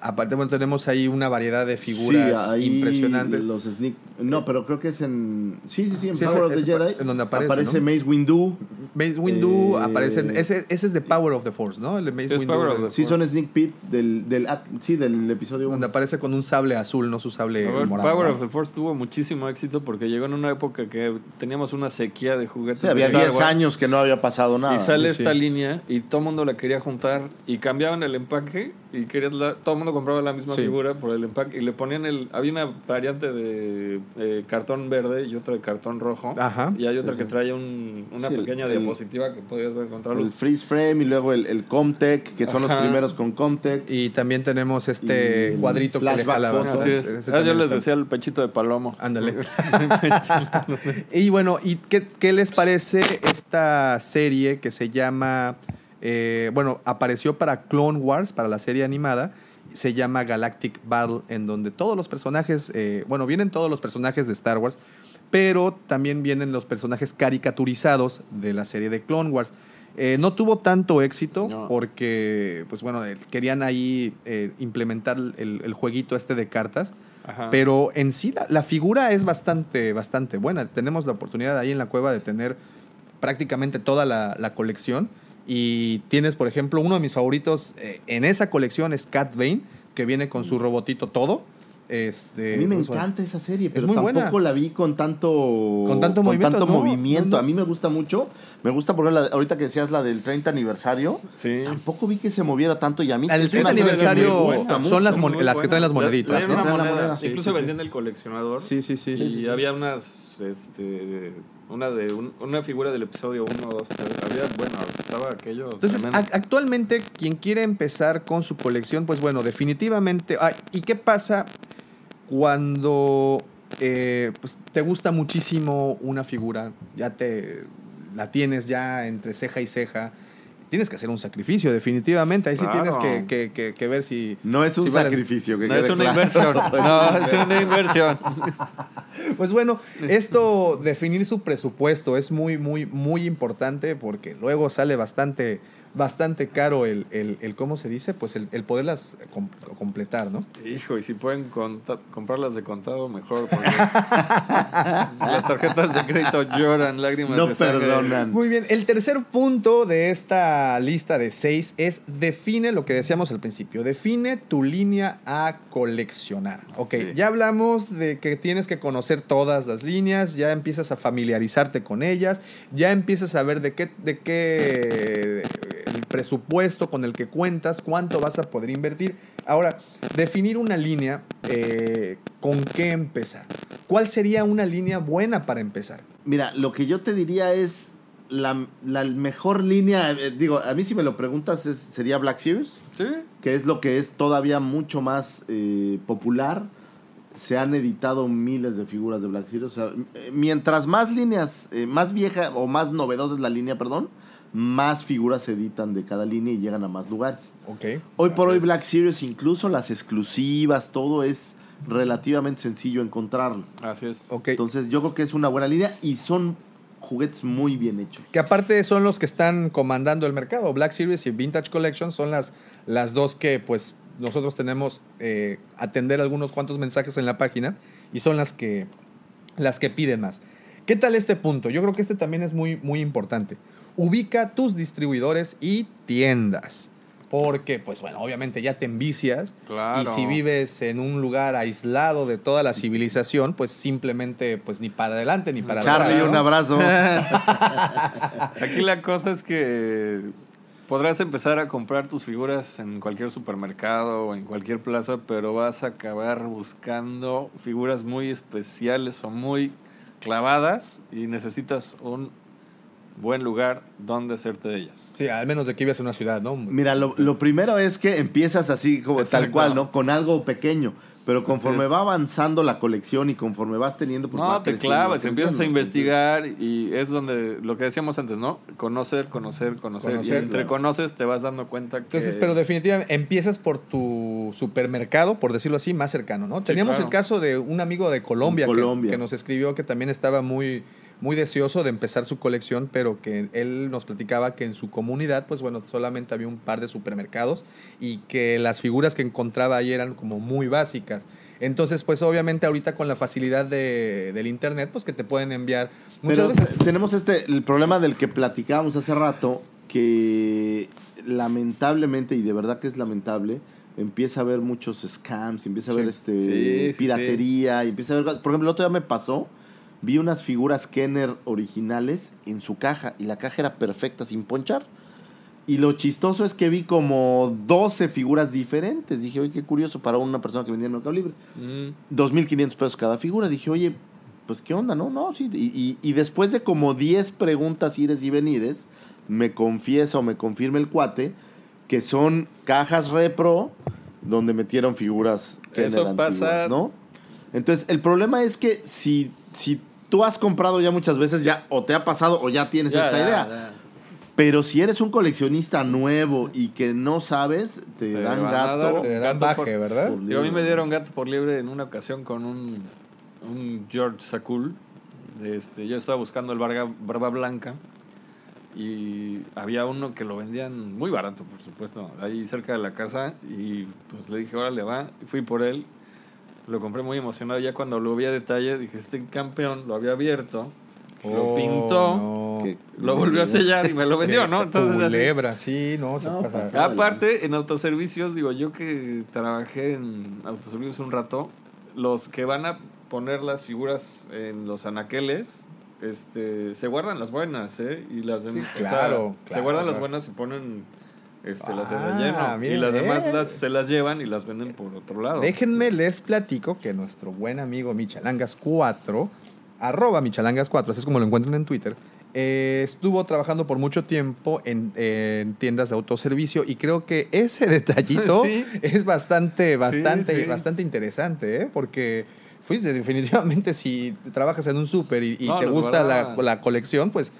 Aparte, bueno, tenemos ahí una variedad de figuras Sí, ahí impresionantes. Los sneak... No, pero creo que es en... Sí, sí, sí, en Sí, Power ese- of the Jedi. en donde aparece, ¿no? Mace Windu. Mace Windu Eh, aparecen. Ese, ese es de Power of the Force, ¿no? El Mace Es Windu. Power of de- the Sí, son sneak peek del, del, sí, del episodio donde 1. aparece con un sable azul, no su sable ver, morado. Power ¿no? of the Force tuvo muchísimo éxito porque llegó en una época que teníamos una sequía de juguetes. Sí, había de Star 10 Wars. años que no había pasado nada. Y sale Sí, esta sí. línea y todo el mundo la quería juntar y cambiaban el empaque y querías la- todo el mundo compraba la misma Sí. figura por el empaque y le ponían el había una variante de eh, cartón verde y otra de cartón rojo Ajá. y hay otra Sí, que sí. trae un- una pequeña el- diapositiva que podías ver contra El freeze frame y luego el, el Comtech, que son los primeros con Comtech. Y también tenemos este Y cuadrito que le jalaba. Así es. Ah, yo les está- decía el pechito de palomo. Ándale. [LAUGHS] y bueno, ¿y qué, qué les parece esta serie que se llama, eh, bueno, apareció para Clone Wars, para la serie animada, se llama Galactic Battle, en donde todos los personajes, eh, bueno, vienen todos los personajes de Star Wars, pero también vienen los personajes caricaturizados de la serie de Clone Wars. Eh, no tuvo tanto éxito No. porque, pues bueno, querían ahí eh, implementar el, el jueguito este de cartas. Ajá. Pero en sí la, la figura es bastante, bastante buena. Tenemos la oportunidad ahí en la cueva de tener prácticamente toda la, la colección. Y tienes, por ejemplo, uno de mis favoritos eh, en esa colección es Cat Bane, que viene con su robotito todo. Este, A mí me encanta esa serie, pero muy buena. tampoco la vi con tanto Con tanto movimiento, tanto no, movimiento. no, no. A mí me gusta mucho. Me gusta, por ejemplo, la- ahorita que decías la del 30 aniversario. Sí. Tampoco vi que se moviera tanto y a mí El es 30 una serie que me aniversario gusta son mucho. las mon- las que traen las La- moneditas, Incluso sí, sí. vendían el coleccionador. Sí, sí, sí. Y había unas, este, una de un- una figura del episodio 1, 2, 3. Había, bueno, estaba aquello. Entonces, actualmente, quien quiere empezar con su colección, pues bueno, definitivamente. ah, ¿Y qué pasa cuando eh, pues, te gusta muchísimo una figura? Ya te la tienes ya entre ceja y ceja. Tienes que hacer un sacrificio, definitivamente. Ahí sí Claro. tienes que, que- que- que ver si. No es un si vale- sacrificio. Que no es una claro. inversión. [LAUGHS] No, es una inversión. [LAUGHS] Pues bueno, esto, definir su presupuesto es muy, muy, muy importante porque luego sale bastante, bastante caro el, el, el ¿cómo se dice? Pues el, el poderlas com- completar, ¿no? Hijo, y si pueden comprarlas de contado, mejor. Porque [LAUGHS] las tarjetas de crédito lloran lágrimas No de sangre. perdonan. Muy bien, el tercer punto de esta lista de seis es define lo que decíamos al principio, define tu línea a coleccionar. Ok, Sí. ya hablamos de que tienes que conocer todas las líneas, ya empiezas a familiarizarte con ellas, ya empiezas a ver de qué, de qué el presupuesto con el que cuentas, cuánto vas a poder invertir. Ahora, definir una línea, eh, ¿con qué empezar? ¿Cuál sería una línea buena para empezar? Mira, lo que yo te diría es la, la mejor línea, eh, digo, a mí si me lo preguntas es- sería Black Series, Sí. que es lo que es todavía mucho más eh, popular. Se han editado miles de figuras de Black Series. O sea, mientras más líneas, eh, más vieja o más novedosa es la línea, perdón, más figuras se editan de cada línea y llegan a más lugares. Ok. Hoy por hoy Black Series, incluso las exclusivas, todo es relativamente sencillo encontrarlo. Así es. Ok. Entonces yo creo que es una buena línea y son juguetes muy bien hechos. Que aparte son los que están comandando el mercado. Black Series y Vintage Collection son las, las dos que pues nosotros tenemos eh, atender algunos cuantos mensajes en la página y son las que, las que piden más. ¿Qué tal este punto? Yo creo que este también es muy, muy importante. Ubica tus distribuidores y tiendas. Porque, pues bueno, obviamente ya te envicias. Claro. Y si vives en un lugar aislado de toda la civilización, pues simplemente, pues ni para adelante ni para Charlie, atrás. un ¿no? abrazo. [LAUGHS] Aquí la cosa es que podrás empezar a comprar tus figuras en cualquier supermercado o en cualquier plaza, pero vas a acabar buscando figuras muy especiales o muy clavadas y necesitas un buen lugar donde hacerte de ellas. Sí, al menos de que vives en una ciudad, ¿no? Mira, lo, lo primero es que empiezas así como tal cual, ¿no? Con algo pequeño. Pero conforme Entonces- va avanzando la colección y conforme vas teniendo, pues no, va te creciendo, clavas, va empiezas a investigar y es donde lo que decíamos antes, ¿no? Conocer, conocer, conocer. Conocer, y entre claro. conoces te vas dando cuenta que... Entonces, pero definitivamente empiezas por tu supermercado, por decirlo así, más cercano, ¿no? Teníamos claro. el caso de un amigo de Colombia, que- Colombia. Que, nos escribió que también estaba muy, muy deseoso de empezar su colección, pero que él nos platicaba que en su comunidad, pues bueno, solamente había un par de supermercados y que las figuras que encontraba ahí eran como muy básicas. Entonces, pues obviamente ahorita con la facilidad de- del internet, pues que te pueden enviar muchas Pero veces. tenemos este, el problema del que platicábamos hace rato, que lamentablemente, y de verdad que es lamentable, empieza a haber muchos scams, empieza a haber Sí. este Sí, sí, piratería, y empieza a haber, por ejemplo, el otro día me pasó, vi unas figuras Kenner originales en su caja, y la caja era perfecta sin ponchar. Y lo chistoso es que vi como 12 figuras diferentes. Dije, oye, qué curioso para una persona que vendía en Mercado Libre. Mm, 2.500 pesos cada figura. Dije, oye, pues qué onda, ¿no? No, sí. Y, y- y después de como 10 preguntas, ires y venires, me confiesa o me confirma el cuate que son cajas repro donde metieron figuras que Eso eran pasa- antiguas, ¿no? Entonces, el problema es que si, si tú has comprado ya muchas veces, ya o te ha pasado o ya tienes esta idea. Pero si eres un coleccionista nuevo y que no sabes, te, Te dan gato. dar- Te dan gato baje, por- ¿verdad? por Digo, a mí libre. me dieron gato por liebre en una ocasión con un, un George Sakul. Este, yo estaba buscando el Barba, Barba Blanca y había uno que lo vendían muy barato, por supuesto, ahí cerca de la casa y pues le dije, órale, va, y fui por él. Lo compré muy emocionado. Ya cuando lo vi a detalle, dije, este campeón lo había abierto, lo Oh, pintó, no. Lo volvió a sellar y me lo vendió, ¿no? [LAUGHS] Entonces, así- Culebra, sí, no, se No, pasa. pasa. Aparte, en autoservicios, digo, yo que trabajé en autoservicios un rato, los que van a poner las figuras en los anaqueles, este, se guardan las buenas, ¿eh? Y las demás, Sí, claro, se claro, guardan las buenas y ponen este, las de Ah. Y las demás eh. las, se las llevan y las venden por otro lado. Déjenme les platico que nuestro buen amigo Michalangas4, arroba Michalangas4, así es como lo encuentran en Twitter, eh, estuvo trabajando por mucho tiempo en, en tiendas de autoservicio y creo que ese [LAUGHS] detallito [LAUGHS] Sí. es bastante, bastante, sí. bastante interesante, ¿eh? porque fuiste definitivamente si trabajas en un súper y, y No, te gusta la, la colección, pues,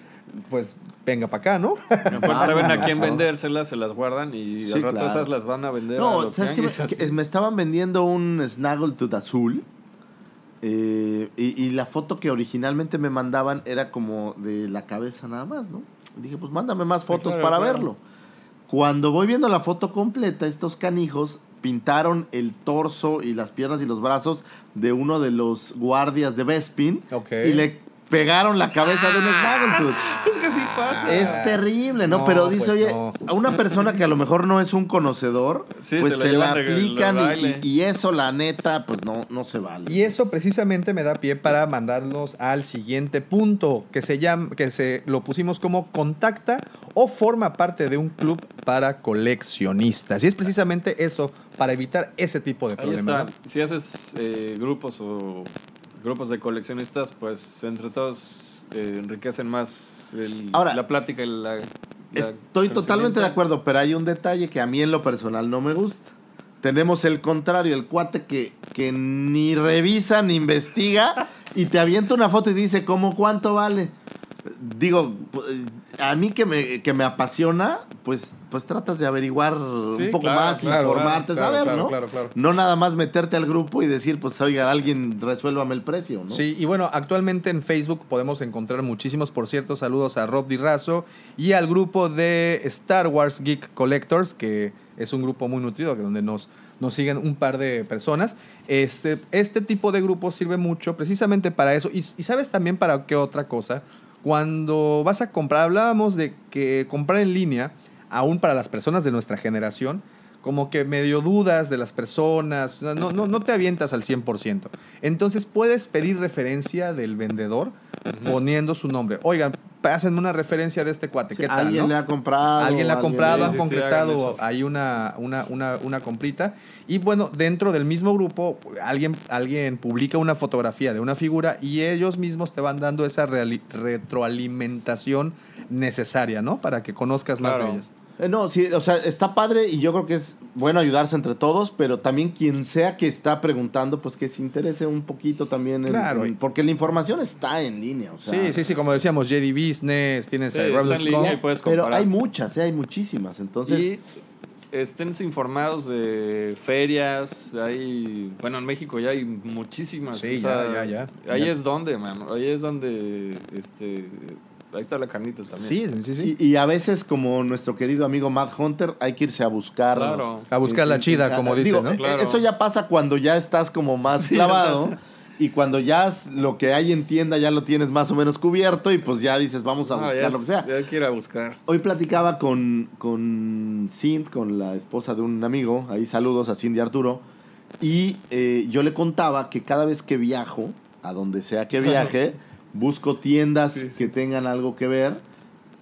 pues venga para acá, ¿no? Aparte, saben a quién vendérselas, se las guardan y Sí, al rato claro. esas las van a vender a No, los ¿sabes qué? Me, tianguis, que me estaban vendiendo un Snaggletooth azul. eh, y, y la foto que originalmente me mandaban era como de la cabeza nada más, ¿no? Dije, pues mándame más fotos claro, para claro. verlo. Cuando voy viendo la foto completa, estos canijos pintaron el torso y las piernas y los brazos de uno de los guardias de Bespin y le pegaron la cabeza de un Snaggletooth. Es que sí pasa. Es terrible, ¿no? No, Pero dice, pues oye, no. a una persona que a lo mejor no es un conocedor, Sí, pues se la se aplican y- eso, la neta, pues no, no se vale. Y eso precisamente me da pie para mandarlos al siguiente punto, que se llama, que se lo pusimos como contacta o forma parte de un club para coleccionistas. Y es precisamente eso, para evitar ese tipo de Ahí problemas. Si haces eh, grupos o grupos de coleccionistas, pues entre todos eh, enriquecen más el- Ahora, la plática y la. la Estoy totalmente de acuerdo, pero hay un detalle que a mí en lo personal no me gusta. Tenemos el contrario, el cuate que, que ni revisa ni investiga y te avienta una foto y dice, ¿cómo cuánto vale? Digo, pu- a mí que me, que me apasiona, pues, pues tratas de averiguar Sí, un poco claro, más, claro, informarte, claro, saber, claro, ¿no? claro, claro. No nada más meterte al grupo y decir, pues, oiga, alguien resuélvame el precio, ¿no? Sí, y bueno, actualmente en Facebook podemos encontrar muchísimos, por cierto, saludos a Rob Di Razo y al grupo de Star Wars Geek Collectors, que es un grupo muy nutrido, que donde nos, nos siguen un par de personas. Este, este tipo de grupos sirve mucho precisamente para eso. Y, y sabes también para qué otra cosa. Cuando vas a comprar, hablábamos de que comprar en línea, aún para las personas de nuestra generación, como que medio dudas de las personas, no, no, no te avientas al 100%. Entonces puedes pedir referencia del vendedor poniendo su nombre. Oigan, pásenme una referencia de este cuate, Sí, ¿qué tal? alguien no? le ha comprado. Alguien la ha comprado, han sí, concretado ahí una, una, una, una comprita. Y bueno, dentro del mismo grupo, alguien, alguien publica una fotografía de una figura y ellos mismos te van dando esa retroalimentación necesaria, ¿no? Para que conozcas más de ellas. Eh, no, sí, o sea, está padre y yo creo que es bueno ayudarse entre todos, pero también quien sea que está preguntando, pues que se interese un poquito también. en- Claro. en- porque la información está en línea, o sea. sí, sí, sí, como decíamos, JD Business, tienes Sí, en línea Pero hay muchas, eh, hay muchísimas. Entonces, Y estén informados de ferias, hay, bueno, en México ya hay muchísimas. Sí, o sea, ya, ya, ya. Ahí Ya. es donde, man, ahí es donde, este, ahí está la carnita también. Sí, sí, sí. y, y a veces, como nuestro querido amigo Matt Hunter, hay que irse a buscar. Claro. A buscar la chida, como dice, Digo, ¿no? Claro. Eso ya pasa cuando ya estás como más clavado. Y cuando ya lo que hay en tienda ya lo tienes más o menos cubierto y pues ya dices, vamos a No, buscar ya, lo que sea. ya hay que ir a buscar. Hoy platicaba con, con Cindy, con la esposa de un amigo, ahí saludos a Cindy Arturo, y eh, yo le contaba que cada vez que viajo, a donde sea que [LAUGHS] viaje, busco tiendas que tengan algo que ver,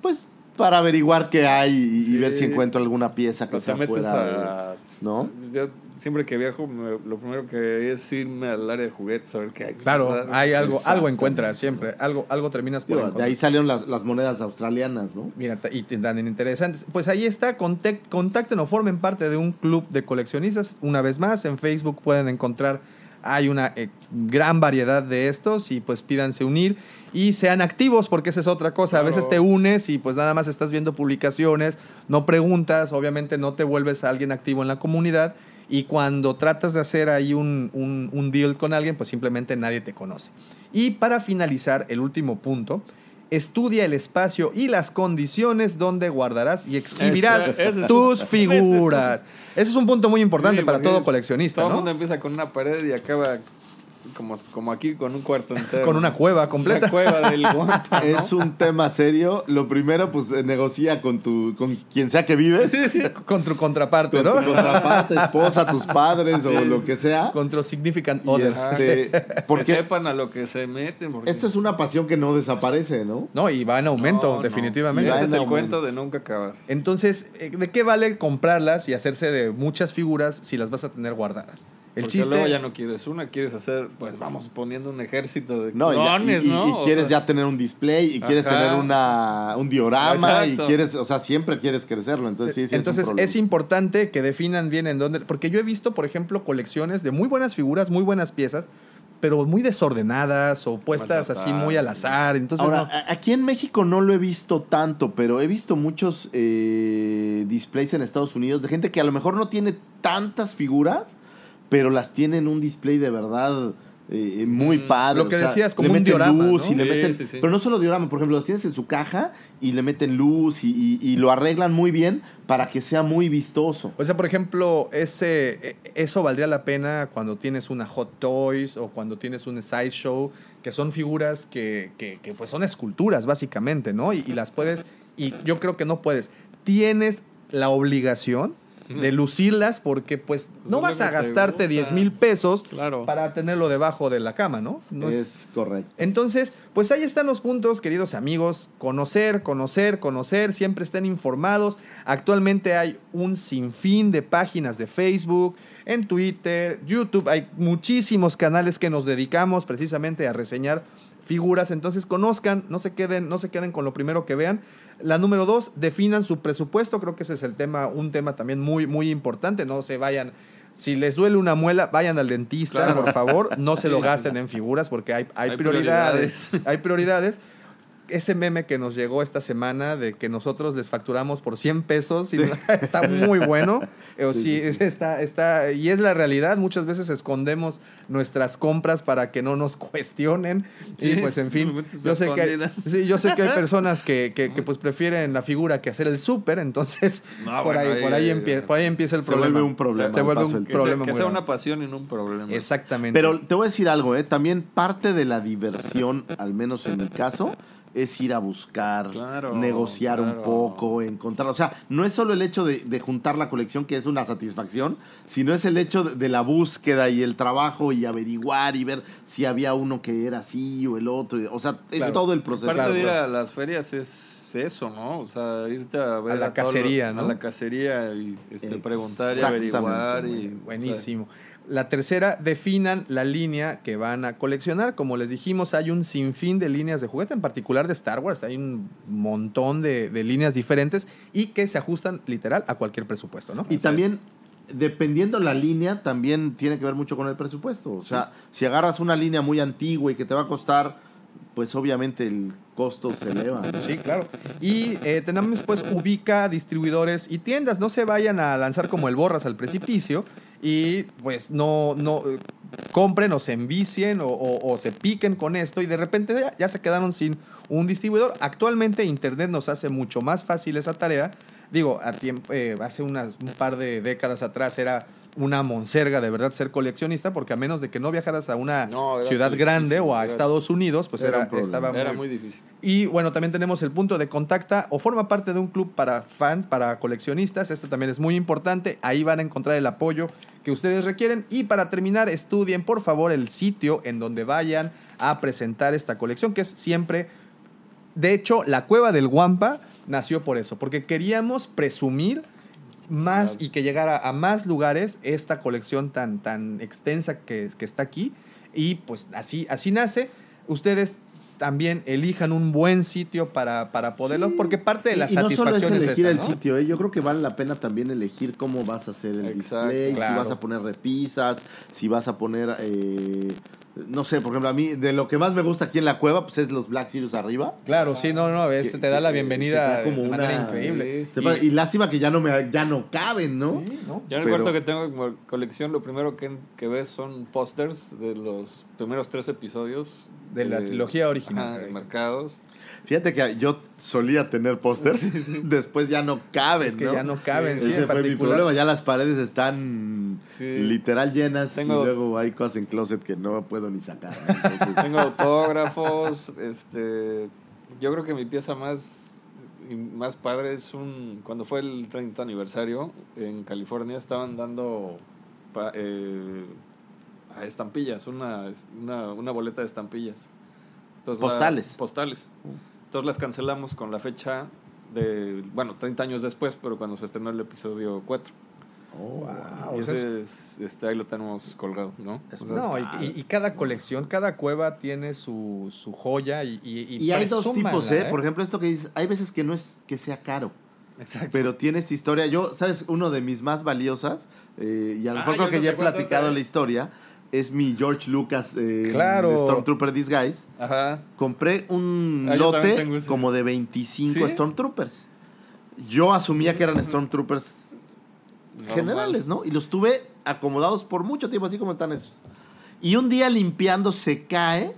pues para averiguar qué hay y, ver si encuentro alguna pieza que O te sea fuera a... ¿no? Yo siempre que viajo, me- lo primero que es irme al área de juguetes a ver qué hay. Claro, ¿verdad? hay algo, algo encuentras siempre, algo, algo terminas por Digo, de ahí salieron las, las monedas australianas, ¿no? Mira, y te dan interesantes. Pues ahí está, contac- contacten o formen parte de un club de coleccionistas. Una vez más, en Facebook pueden encontrar, hay una eh, gran variedad de estos y pues pídanse unir y sean activos porque esa es otra cosa. A veces te unes y pues nada más estás viendo publicaciones, no preguntas, obviamente no te vuelves a alguien activo en la comunidad y cuando tratas de hacer ahí un, un- un deal con alguien, pues simplemente nadie te conoce. Y para finalizar, el último punto, estudia el espacio y las condiciones donde guardarás y exhibirás tus figuras. [LAUGHS] Ese es un punto muy importante Sí, para todo coleccionista, Todo el ¿no? mundo empieza con una pared y acaba como, como aquí con un cuarto entero. Con una cueva completa. Una cueva del [LAUGHS] guampa, ¿no? Es un tema serio. Lo primero, pues eh, negocia con tu, con quien sea que vives. Sí, sí. [LAUGHS] Con tu contraparte, Con ¿no? tu contraparte, esposa, tus padres o lo que sea. Con tu significant Y other. este, [LAUGHS] Que porque sepan a lo que se meten. Porque... esto es una pasión que no desaparece, ¿no? No, y va en aumento, No, no. definitivamente. Y Este es el aumento. cuento de nunca acabar. Entonces, eh, ¿de qué vale comprarlas y hacerse de muchas figuras si las vas a tener guardadas? El Porque chiste. luego ya no quieres una, quieres hacer, pues vamos poniendo un ejército de No, y, ya- clones, y- y- ¿no? y quieres sea, ya tener un display y quieres Ajá. tener una, un diorama Exacto. y quieres, o sea, siempre quieres crecerlo. Entonces, sí, sí, Entonces es, un es, problema. importante que definan bien en dónde. Porque yo he visto, por ejemplo, colecciones de muy buenas figuras, muy buenas piezas, pero muy desordenadas o puestas así muy al azar. Entonces, Ahora, no- aquí en México no lo he visto tanto, pero he visto muchos eh, displays en Estados Unidos de gente que a lo mejor no tiene tantas figuras, pero las tiene en un display de verdad eh, muy padre. Lo que o sea, decías, como le un meten diorama, luz ¿no? y le Sí, meten, sí, sí. pero no solo diorama, por ejemplo, los tienes en su caja y le meten luz y, y- y lo arreglan muy bien para que sea muy vistoso. O sea, por ejemplo, ese, e- eso valdría la pena cuando tienes una Hot Toys o cuando tienes un Sideshow, que son figuras que, que- que, pues son esculturas, básicamente, ¿no? Y, y las puedes, y yo creo que no puedes. Tienes la obligación de lucirlas porque pues no es vas a gastarte gusta. 10 mil pesos Claro. para tenerlo debajo de la cama, ¿no? No es- es correcto. entonces, pues ahí están los puntos, queridos amigos. Conocer, conocer, conocer, siempre estén informados. Actualmente hay un sinfín de páginas de Facebook, en Twitter, YouTube. Hay muchísimos canales que nos dedicamos precisamente a reseñar figuras. Entonces, conozcan, no se queden, no se queden con lo primero que vean. La número dos, definan su presupuesto. Creo que ese es el tema, un tema también muy, muy importante. No se vayan. Si les duele una muela, vayan al dentista, Claro. por favor. No se lo gasten en figuras porque hay, hay, Hay prioridades. prioridades. hay prioridades. Ese meme que nos llegó esta semana de que nosotros les facturamos por 100 pesos y [LAUGHS] está muy bueno. [LAUGHS] Eh, o sí, [LAUGHS] Está, está, y es la realidad. Muchas veces escondemos nuestras compras para que no nos cuestionen. y Sí, pues en fin, yo sé, que hay, sí, yo sé que hay personas que, que, que, pues prefieren la figura que hacer el súper. Entonces, No, por, bueno, ahí, ahí- por, ahí empie- por ahí empieza el Se problema. vuelve un problema Se vuelve un Que, problema sea, que sea grande. una pasión y no un problema. Exactamente. Pero te voy a decir algo, ¿eh? También parte de la diversión, al menos en mi caso, es ir a buscar, Claro, negociar un poco, encontrar. O sea, no es solo el hecho de, de juntar la colección, que es una satisfacción, sino es el hecho de, de la búsqueda y el trabajo y averiguar y ver si había uno que era así o el otro. O sea, es Claro. todo el proceso. Parte de ir a las ferias es eso, ¿no? O sea, irte a ver A la lo- cacería, ¿no? A la cacería y este, preguntar y averiguar. Y, Buenísimo. La tercera, definan la línea que van a coleccionar. Como les dijimos, hay un sinfín de líneas de juguete, en particular de Star Wars. Hay un montón de, de líneas diferentes y que se ajustan literal a cualquier presupuesto, ¿no? Y también, dependiendo la línea, también tiene que ver mucho con el presupuesto. O sea, si agarras una línea muy antigua y que te va a costar, pues obviamente el costo se eleva. ¿no? Sí, claro. Y eh, tenemos pues ubica distribuidores y tiendas. No se vayan a lanzar como el borras al precipicio y pues no, no compren o se envicien o, o- o se piquen con esto y de repente ya, ya se quedaron sin un distribuidor. Actualmente Internet nos hace mucho más fácil esa tarea. Digo, a tiempo, eh, hace unas, un par de décadas atrás era una monserga de verdad ser coleccionista porque a menos de que no viajaras a una No, ciudad grande difícil, o a era- Estados Unidos, pues Era estaba Era muy difícil. y bueno, también tenemos el punto de contacta o forma parte de un club para fans, para coleccionistas. Esto también es muy importante. Ahí van a encontrar el apoyo que ustedes requieren. Y para terminar, estudien por favor el sitio en donde vayan a presentar esta colección, que es siempre... De hecho, la cueva del Guampa nació por eso, porque queríamos presumir más y que llegara a más lugares esta colección tan, tan extensa que, que está aquí. Y pues así, así nace. Ustedes también elijan un buen sitio para, para poderlo, porque parte de la Y- y no solo es satisfacción es, elegir esa, el ¿no? sitio, ¿eh? yo creo que vale la pena también elegir cómo vas a hacer el Exacto, display, claro. si vas a poner repisas, si vas a poner, eh, no sé, por ejemplo, a mí de lo que más me gusta aquí en la cueva, pues es los Black Series arriba. Claro, sí, no, no, es, Que- te da la bienvenida da de manera increíble. sí. Y, lástima que ya no me ya no caben, ¿no? Yo en el Pero- cuarto que tengo como colección, lo primero que, que ves son pósters de los primeros tres episodios. De la trilogía original. ajá, marcados. Fíjate que yo solía tener pósters, después ya no caben, Es que ¿no? ya no caben, sí, Ese fue mi problema, ya las paredes están literal llenas Tengo- y luego hay cosas en closet que no puedo ni sacar. [LAUGHS] Tengo autógrafos. este, yo creo que mi pieza más, más padre es un. Cuando fue el 30 aniversario en California, estaban dando pa- eh, a estampillas, una, una, una boleta de estampillas. Entonces, la- Postales. Entonces las cancelamos con la fecha de. Bueno, 30 años después, pero cuando se estrenó el episodio 4. Wow, Y ese es- este, ahí lo tenemos colgado, ¿no? Es O sea, No, y, y- y cada colección, cada cueva tiene su, su joya y, y, y y hay dos tipos, ¿eh? Por ejemplo, esto que dices, hay veces que no es que sea caro. Exacto. Pero tiene esta historia. Yo, ¿sabes? Uno de mis más valiosas, eh, y a lo Ah, mejor yo creo que ya he platicado la historia, es mi George Lucas eh, Claro. Stormtrooper Disguise. Ajá. Compré un Ah, lote como de 25 ¿Sí? Stormtroopers. Yo asumía que eran Stormtroopers Normal. generales, ¿no? Y los tuve acomodados por mucho tiempo, así como están esos. Y un día limpiando se cae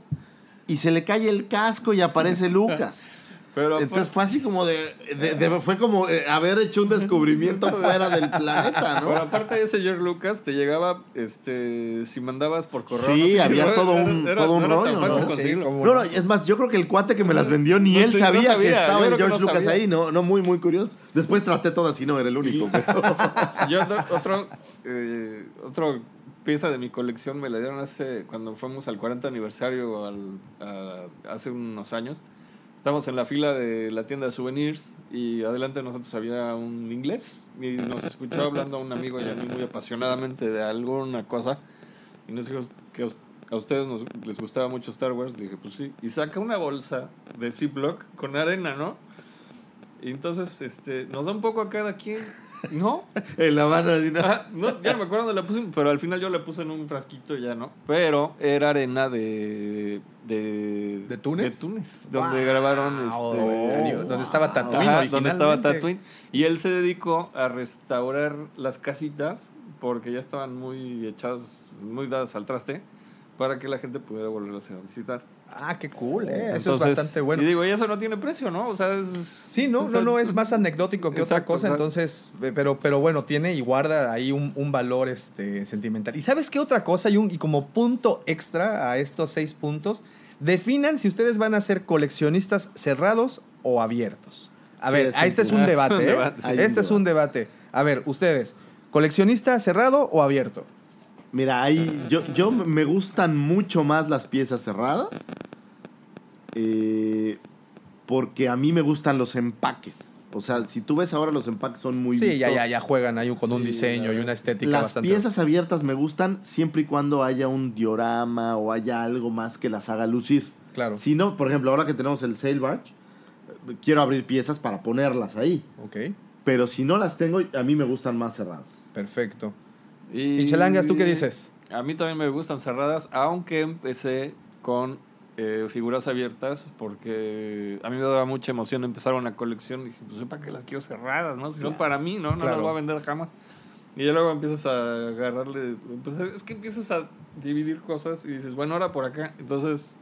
y se le cae el casco y aparece [LAUGHS] Lucas. Pero Entonces fue así como de, de- de- fue como eh, haber hecho un descubrimiento [LAUGHS] fuera del planeta, Pero ¿no? aparte de ese George Lucas, te llegaba, este, si mandabas por correo. Sí, no sé, había todo era- un- era- todo un rollo, ¿no? Sí, No, no, es más, yo creo que el cuate que me las vendió ni No, él sí, no sabía, sabía, que estaba el George no Lucas sabía. ahí, no, no muy, muy curioso. Después traté todas y no era el único. pero- [LAUGHS] Yo otro, otro, eh, otro pieza de mi colección me la dieron hace, cuando fuimos al 40 aniversario al- a- hace unos años. Estábamos en la fila de la tienda de souvenirs y adelante de nosotros había un inglés y nos escuchó hablando a un amigo y a mí muy apasionadamente de alguna cosa y nos dijo que a ustedes nos- les gustaba mucho Star Wars. Le dije, pues sí. Y saca una bolsa de Ziploc con arena, ¿no? Y entonces este, nos da un poco a cada quien. ¿No? [LAUGHS] En la mano así, ¿no? No, ya no me acuerdo dónde la puse, pero al final yo la puse en un frasquito y ya, ¿no? Pero era arena de... ¿De, ¿De Túnez? De Túnez, donde grabaron... Este, oh, donde estaba Tatooine Ajá, donde estaba. Tatooine. Y él se dedicó a restaurar las casitas porque ya estaban muy echadas, muy dadas al traste, para que la gente pudiera volverlas a visitar. Ah, qué cool, ¿eh? Eso Entonces, es bastante bueno. Y digo, y eso no tiene precio, ¿no? O sea, es... Sí, no, no, no, es más anecdótico que otra cosa, exacto. entonces, eh, pero, pero bueno, tiene y guarda ahí un, un valor este, sentimental. ¿Y sabes qué otra cosa? Y, un, y como punto extra a estos seis puntos, definan si ustedes van a ser coleccionistas cerrados o abiertos. A Sí, ver, es [LAUGHS] este es un- debate, ¿eh? Este es un debate. A ver, ustedes, ¿coleccionista cerrado o abierto? Mira, ahí yo, yo me gustan mucho más las piezas cerradas. eh, porque a mí me gustan los empaques. O sea, si tú ves ahora los empaques son muy Sí, ya, vistosos. ya, ya juegan ahí con un diseño y una estética Las bastante. piezas abiertas me gustan siempre y cuando haya un diorama o haya algo más que las haga lucir. Claro. Si no, por ejemplo, ahora que tenemos el Sail Barge, quiero abrir piezas para ponerlas ahí. Ok, Pero si no las tengo, a mí me gustan más cerradas. perfecto. Y ¿tú qué dices? A mí también me gustan cerradas, aunque empecé con eh, figuras abiertas porque a mí me daba mucha emoción empezar una colección. Y dije, pues ¿para qué las quiero cerradas? ¿no? Si son para mí, ¿no? No Claro. las voy a vender jamás. Y ya luego empiezas a agarrarle... pues, es que empiezas a dividir cosas y dices, bueno, ahora por acá. Entonces...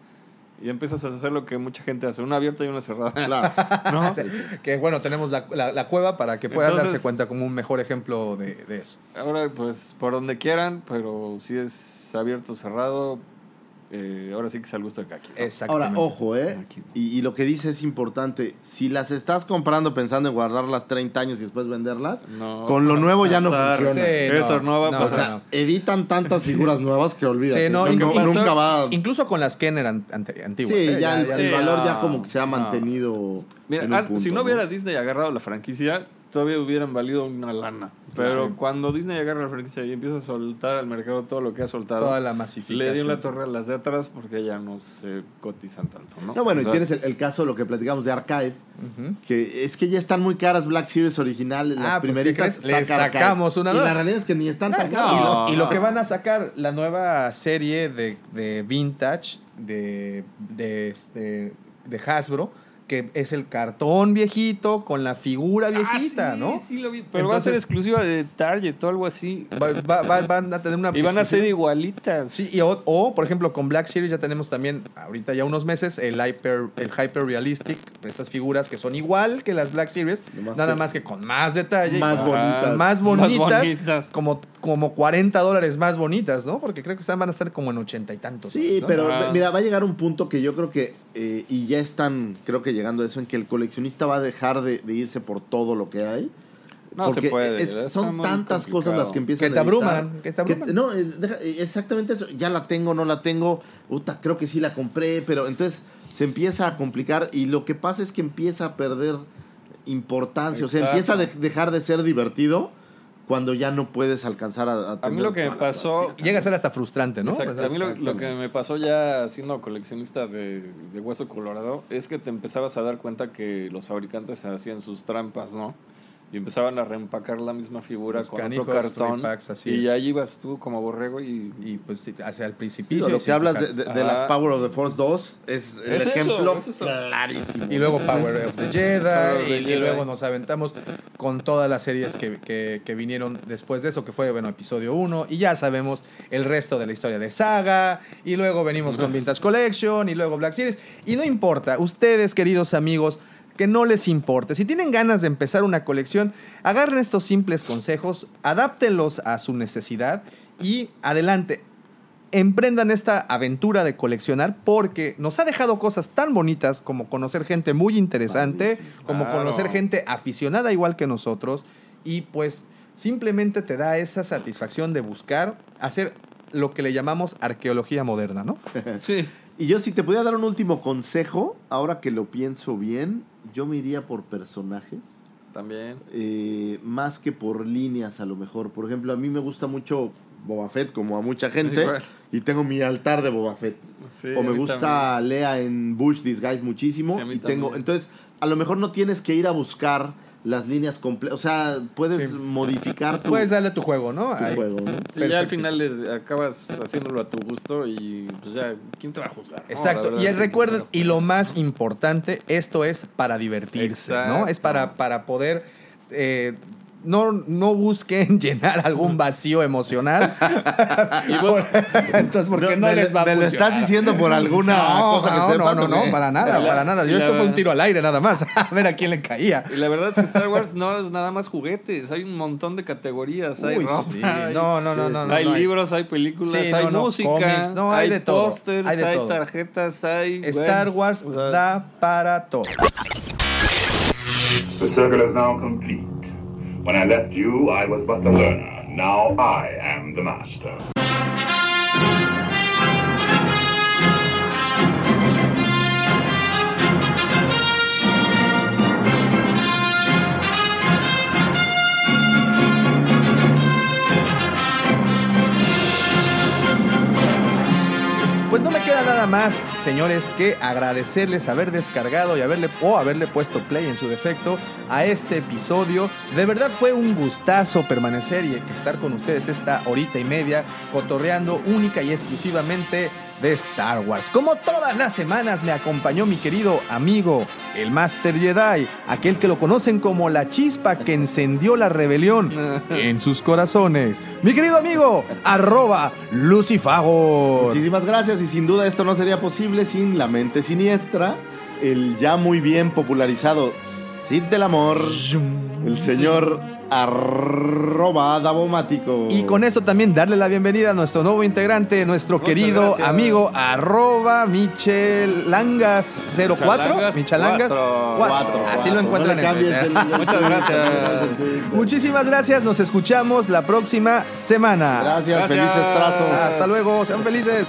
Y empiezas a hacer lo que mucha gente hace, una abierta y una cerrada. Claro. [LAUGHS] ¿No? Que bueno, tenemos la, la- la cueva para que Entonces- darse cuenta como un mejor ejemplo de, de eso. Ahora, pues, por donde quieran, pero si es abierto o cerrado, eh, ahora sí que es al gusto de cada quien. Ahora, Exactamente. ojo, ¿eh? Y, y lo que dice es importante. Si las estás comprando pensando en guardarlas 30 años y después venderlas, No, con lo nuevo ya no funciona. Sí, Eso no va a no, pasar. O sea, editan tantas figuras nuevas que olvídate. Sí, no, y- nunca va. Incluso con las Kenner antiguas. Sí, ¿eh? ya, el, valor ya como que se ha no. mantenido. Mira, en un punto, si no hubiera ¿no? Disney agarrado la franquicia, todavía hubieran valido una lana. Pero cuando Disney agarra la franquicia y empieza a soltar al mercado todo lo que ha soltado, Toda la masificación. le dio la torre a las de atrás porque ya no se cotizan tanto. No, No, bueno, O y tienes el, el caso de lo que platicamos de Archive, que es que ya están muy caras Black Series originales, las Ah, pues, ¿qué primeritas. Le sacamos una Y la realidad es que ni están tan Ah, caras. y, lo, No, y lo no. que van a sacar, la nueva serie de, de Vintage de, de, este, de Hasbro, que es el cartón viejito con la figura ah, viejita, sí, ¿no? Sí, lo vi. Pero va a ser exclusiva de Target o algo así. Va- va- va- van a tener una. Y van a ser igualitas. Sí, y o, o, por ejemplo, con Black Series ya tenemos también, ahorita ya unos meses, el Hyper, el hyper Realistic, estas figuras que son igual que las Black Series, nada que- más que con más detalle. y Más con- bonitas. Más bonitas. Más bonitas. Como, como 40 dólares más bonitas, ¿no? Porque creo que están, van a estar como en ochenta y tantos. Sí, ¿no? pero Ah. mira, va a llegar un punto que yo creo que, eh, y ya están, creo que llegando a eso, en que el coleccionista va a dejar de, de irse por todo lo que hay. No se porque puede, es- está son tantas complicado. cosas las que empiezan Que te a abruman, que te abruman. no, eh, deja- eh, exactamente eso. Ya la tengo, no la tengo. Uta, creo que sí la compré, pero entonces se empieza a complicar y lo que pasa es que empieza a perder importancia. O sea, empieza a de- dejar de ser divertido cuando ya no puedes alcanzar a, a A mí lo que me pasó Llega a ser hasta frustrante, ¿no? Exacto. A mí lo, que me pasó ya siendo coleccionista de, de Hueso Colorado es que te empezabas a dar cuenta que los fabricantes hacían sus trampas, ¿no? Y empezaban a reempacar la misma figura Los con canijos otro cartón. repacks, así y es. ahí ibas tú como borrego y... Y pues hacia el precipicio. lo que hablas de, de- de Ajá. las Power of the Force 2 es el Es eso, ejemplo es eso. clarísimo. Y luego Power of the Jedi. y, y Jedi. luego nos aventamos con todas las series que, que- que vinieron después de eso, que fue, bueno, episodio 1. Y ya sabemos el resto de la historia de Saga. Y luego venimos con Vintage Collection. Y luego Black Series. Y no importa, ustedes, queridos amigos, que no les importe. Si tienen ganas de empezar una colección, agarren estos simples consejos, adáptenlos a su necesidad y adelante emprendan esta aventura de coleccionar porque nos ha dejado cosas tan bonitas como conocer gente muy interesante, como Claro. conocer gente aficionada igual que nosotros y pues simplemente te da esa satisfacción de buscar hacer lo que le llamamos arqueología moderna, ¿no? [LAUGHS] Sí. Y yo si te pudiera dar un último consejo, ahora que lo pienso bien, yo me iría por personajes. También. eh, más que por líneas a lo mejor. Por ejemplo, a mí me gusta mucho Boba Fett, como a mucha gente, Igual. y tengo mi altar de Boba Fett. Sí, o me gusta Lea en Bush Disguise muchísimo, Sí, y tengo, también. entonces, a lo mejor no tienes que ir a buscar las líneas completas, o sea, puedes Sí. modificar tu, Puedes darle tu juego, ¿no? tu Ahí. juego, ¿no? Sí, ya al final les acabas haciéndolo a tu gusto y pues ya, ¿quién te va a juzgar? Exacto. y es recuerden, y lo más importante, esto es para divertirse, ¿no? Es para, para poder. eh, no, no busquen [LAUGHS] llenar algún vacío emocional. [LAUGHS] Bueno, [LAUGHS] Entonces, porque no, me, les va a me lo estás diciendo por alguna no, cosa que no, sepas, no, no, ¿o no, para nada, La- para nada. Yo esto fue un tiro al aire nada más. A ver a quién le caía. Y la verdad es que Star Wars no es nada más juguetes, hay un montón de categorías, hay Uy, ropa, sí. hay, No, no, no, no, no, hay no libros, hay películas, Sí, hay no, no, música, cómics, no, hay de todo, pósters, hay de hay todo. tarjetas, hay Star bueno, Wars o sea, da para todo. The circle is now complete. When I left you, I was but the learner. Now I am the master. Nada más, señores, que agradecerles haber descargado y haberle o haberle puesto play en su defecto a este episodio. De verdad fue un gustazo permanecer y estar con ustedes esta horita y media cotorreando única y exclusivamente de Star Wars. Como todas las semanas me acompañó mi querido amigo, el Master Jedi, aquel que lo conocen como la chispa que encendió la rebelión [LAUGHS] en sus corazones. Mi querido amigo, arroba Lucifagor. Muchísimas gracias y sin duda esto no sería posible sin la mente siniestra, el ya muy bien popularizado Cid del Amor, el señor arroba Davomático. Y con esto también darle la bienvenida a nuestro nuevo integrante, nuestro querido gracias. amigo arroba Michelangas04. Michelangas Cuatro. 4. Así lo encuentran No en Twitter. Muchas gracias. Muchísimas gracias, nos escuchamos la próxima semana. Gracias, Gracias. felices trazos. Hasta luego, sean felices.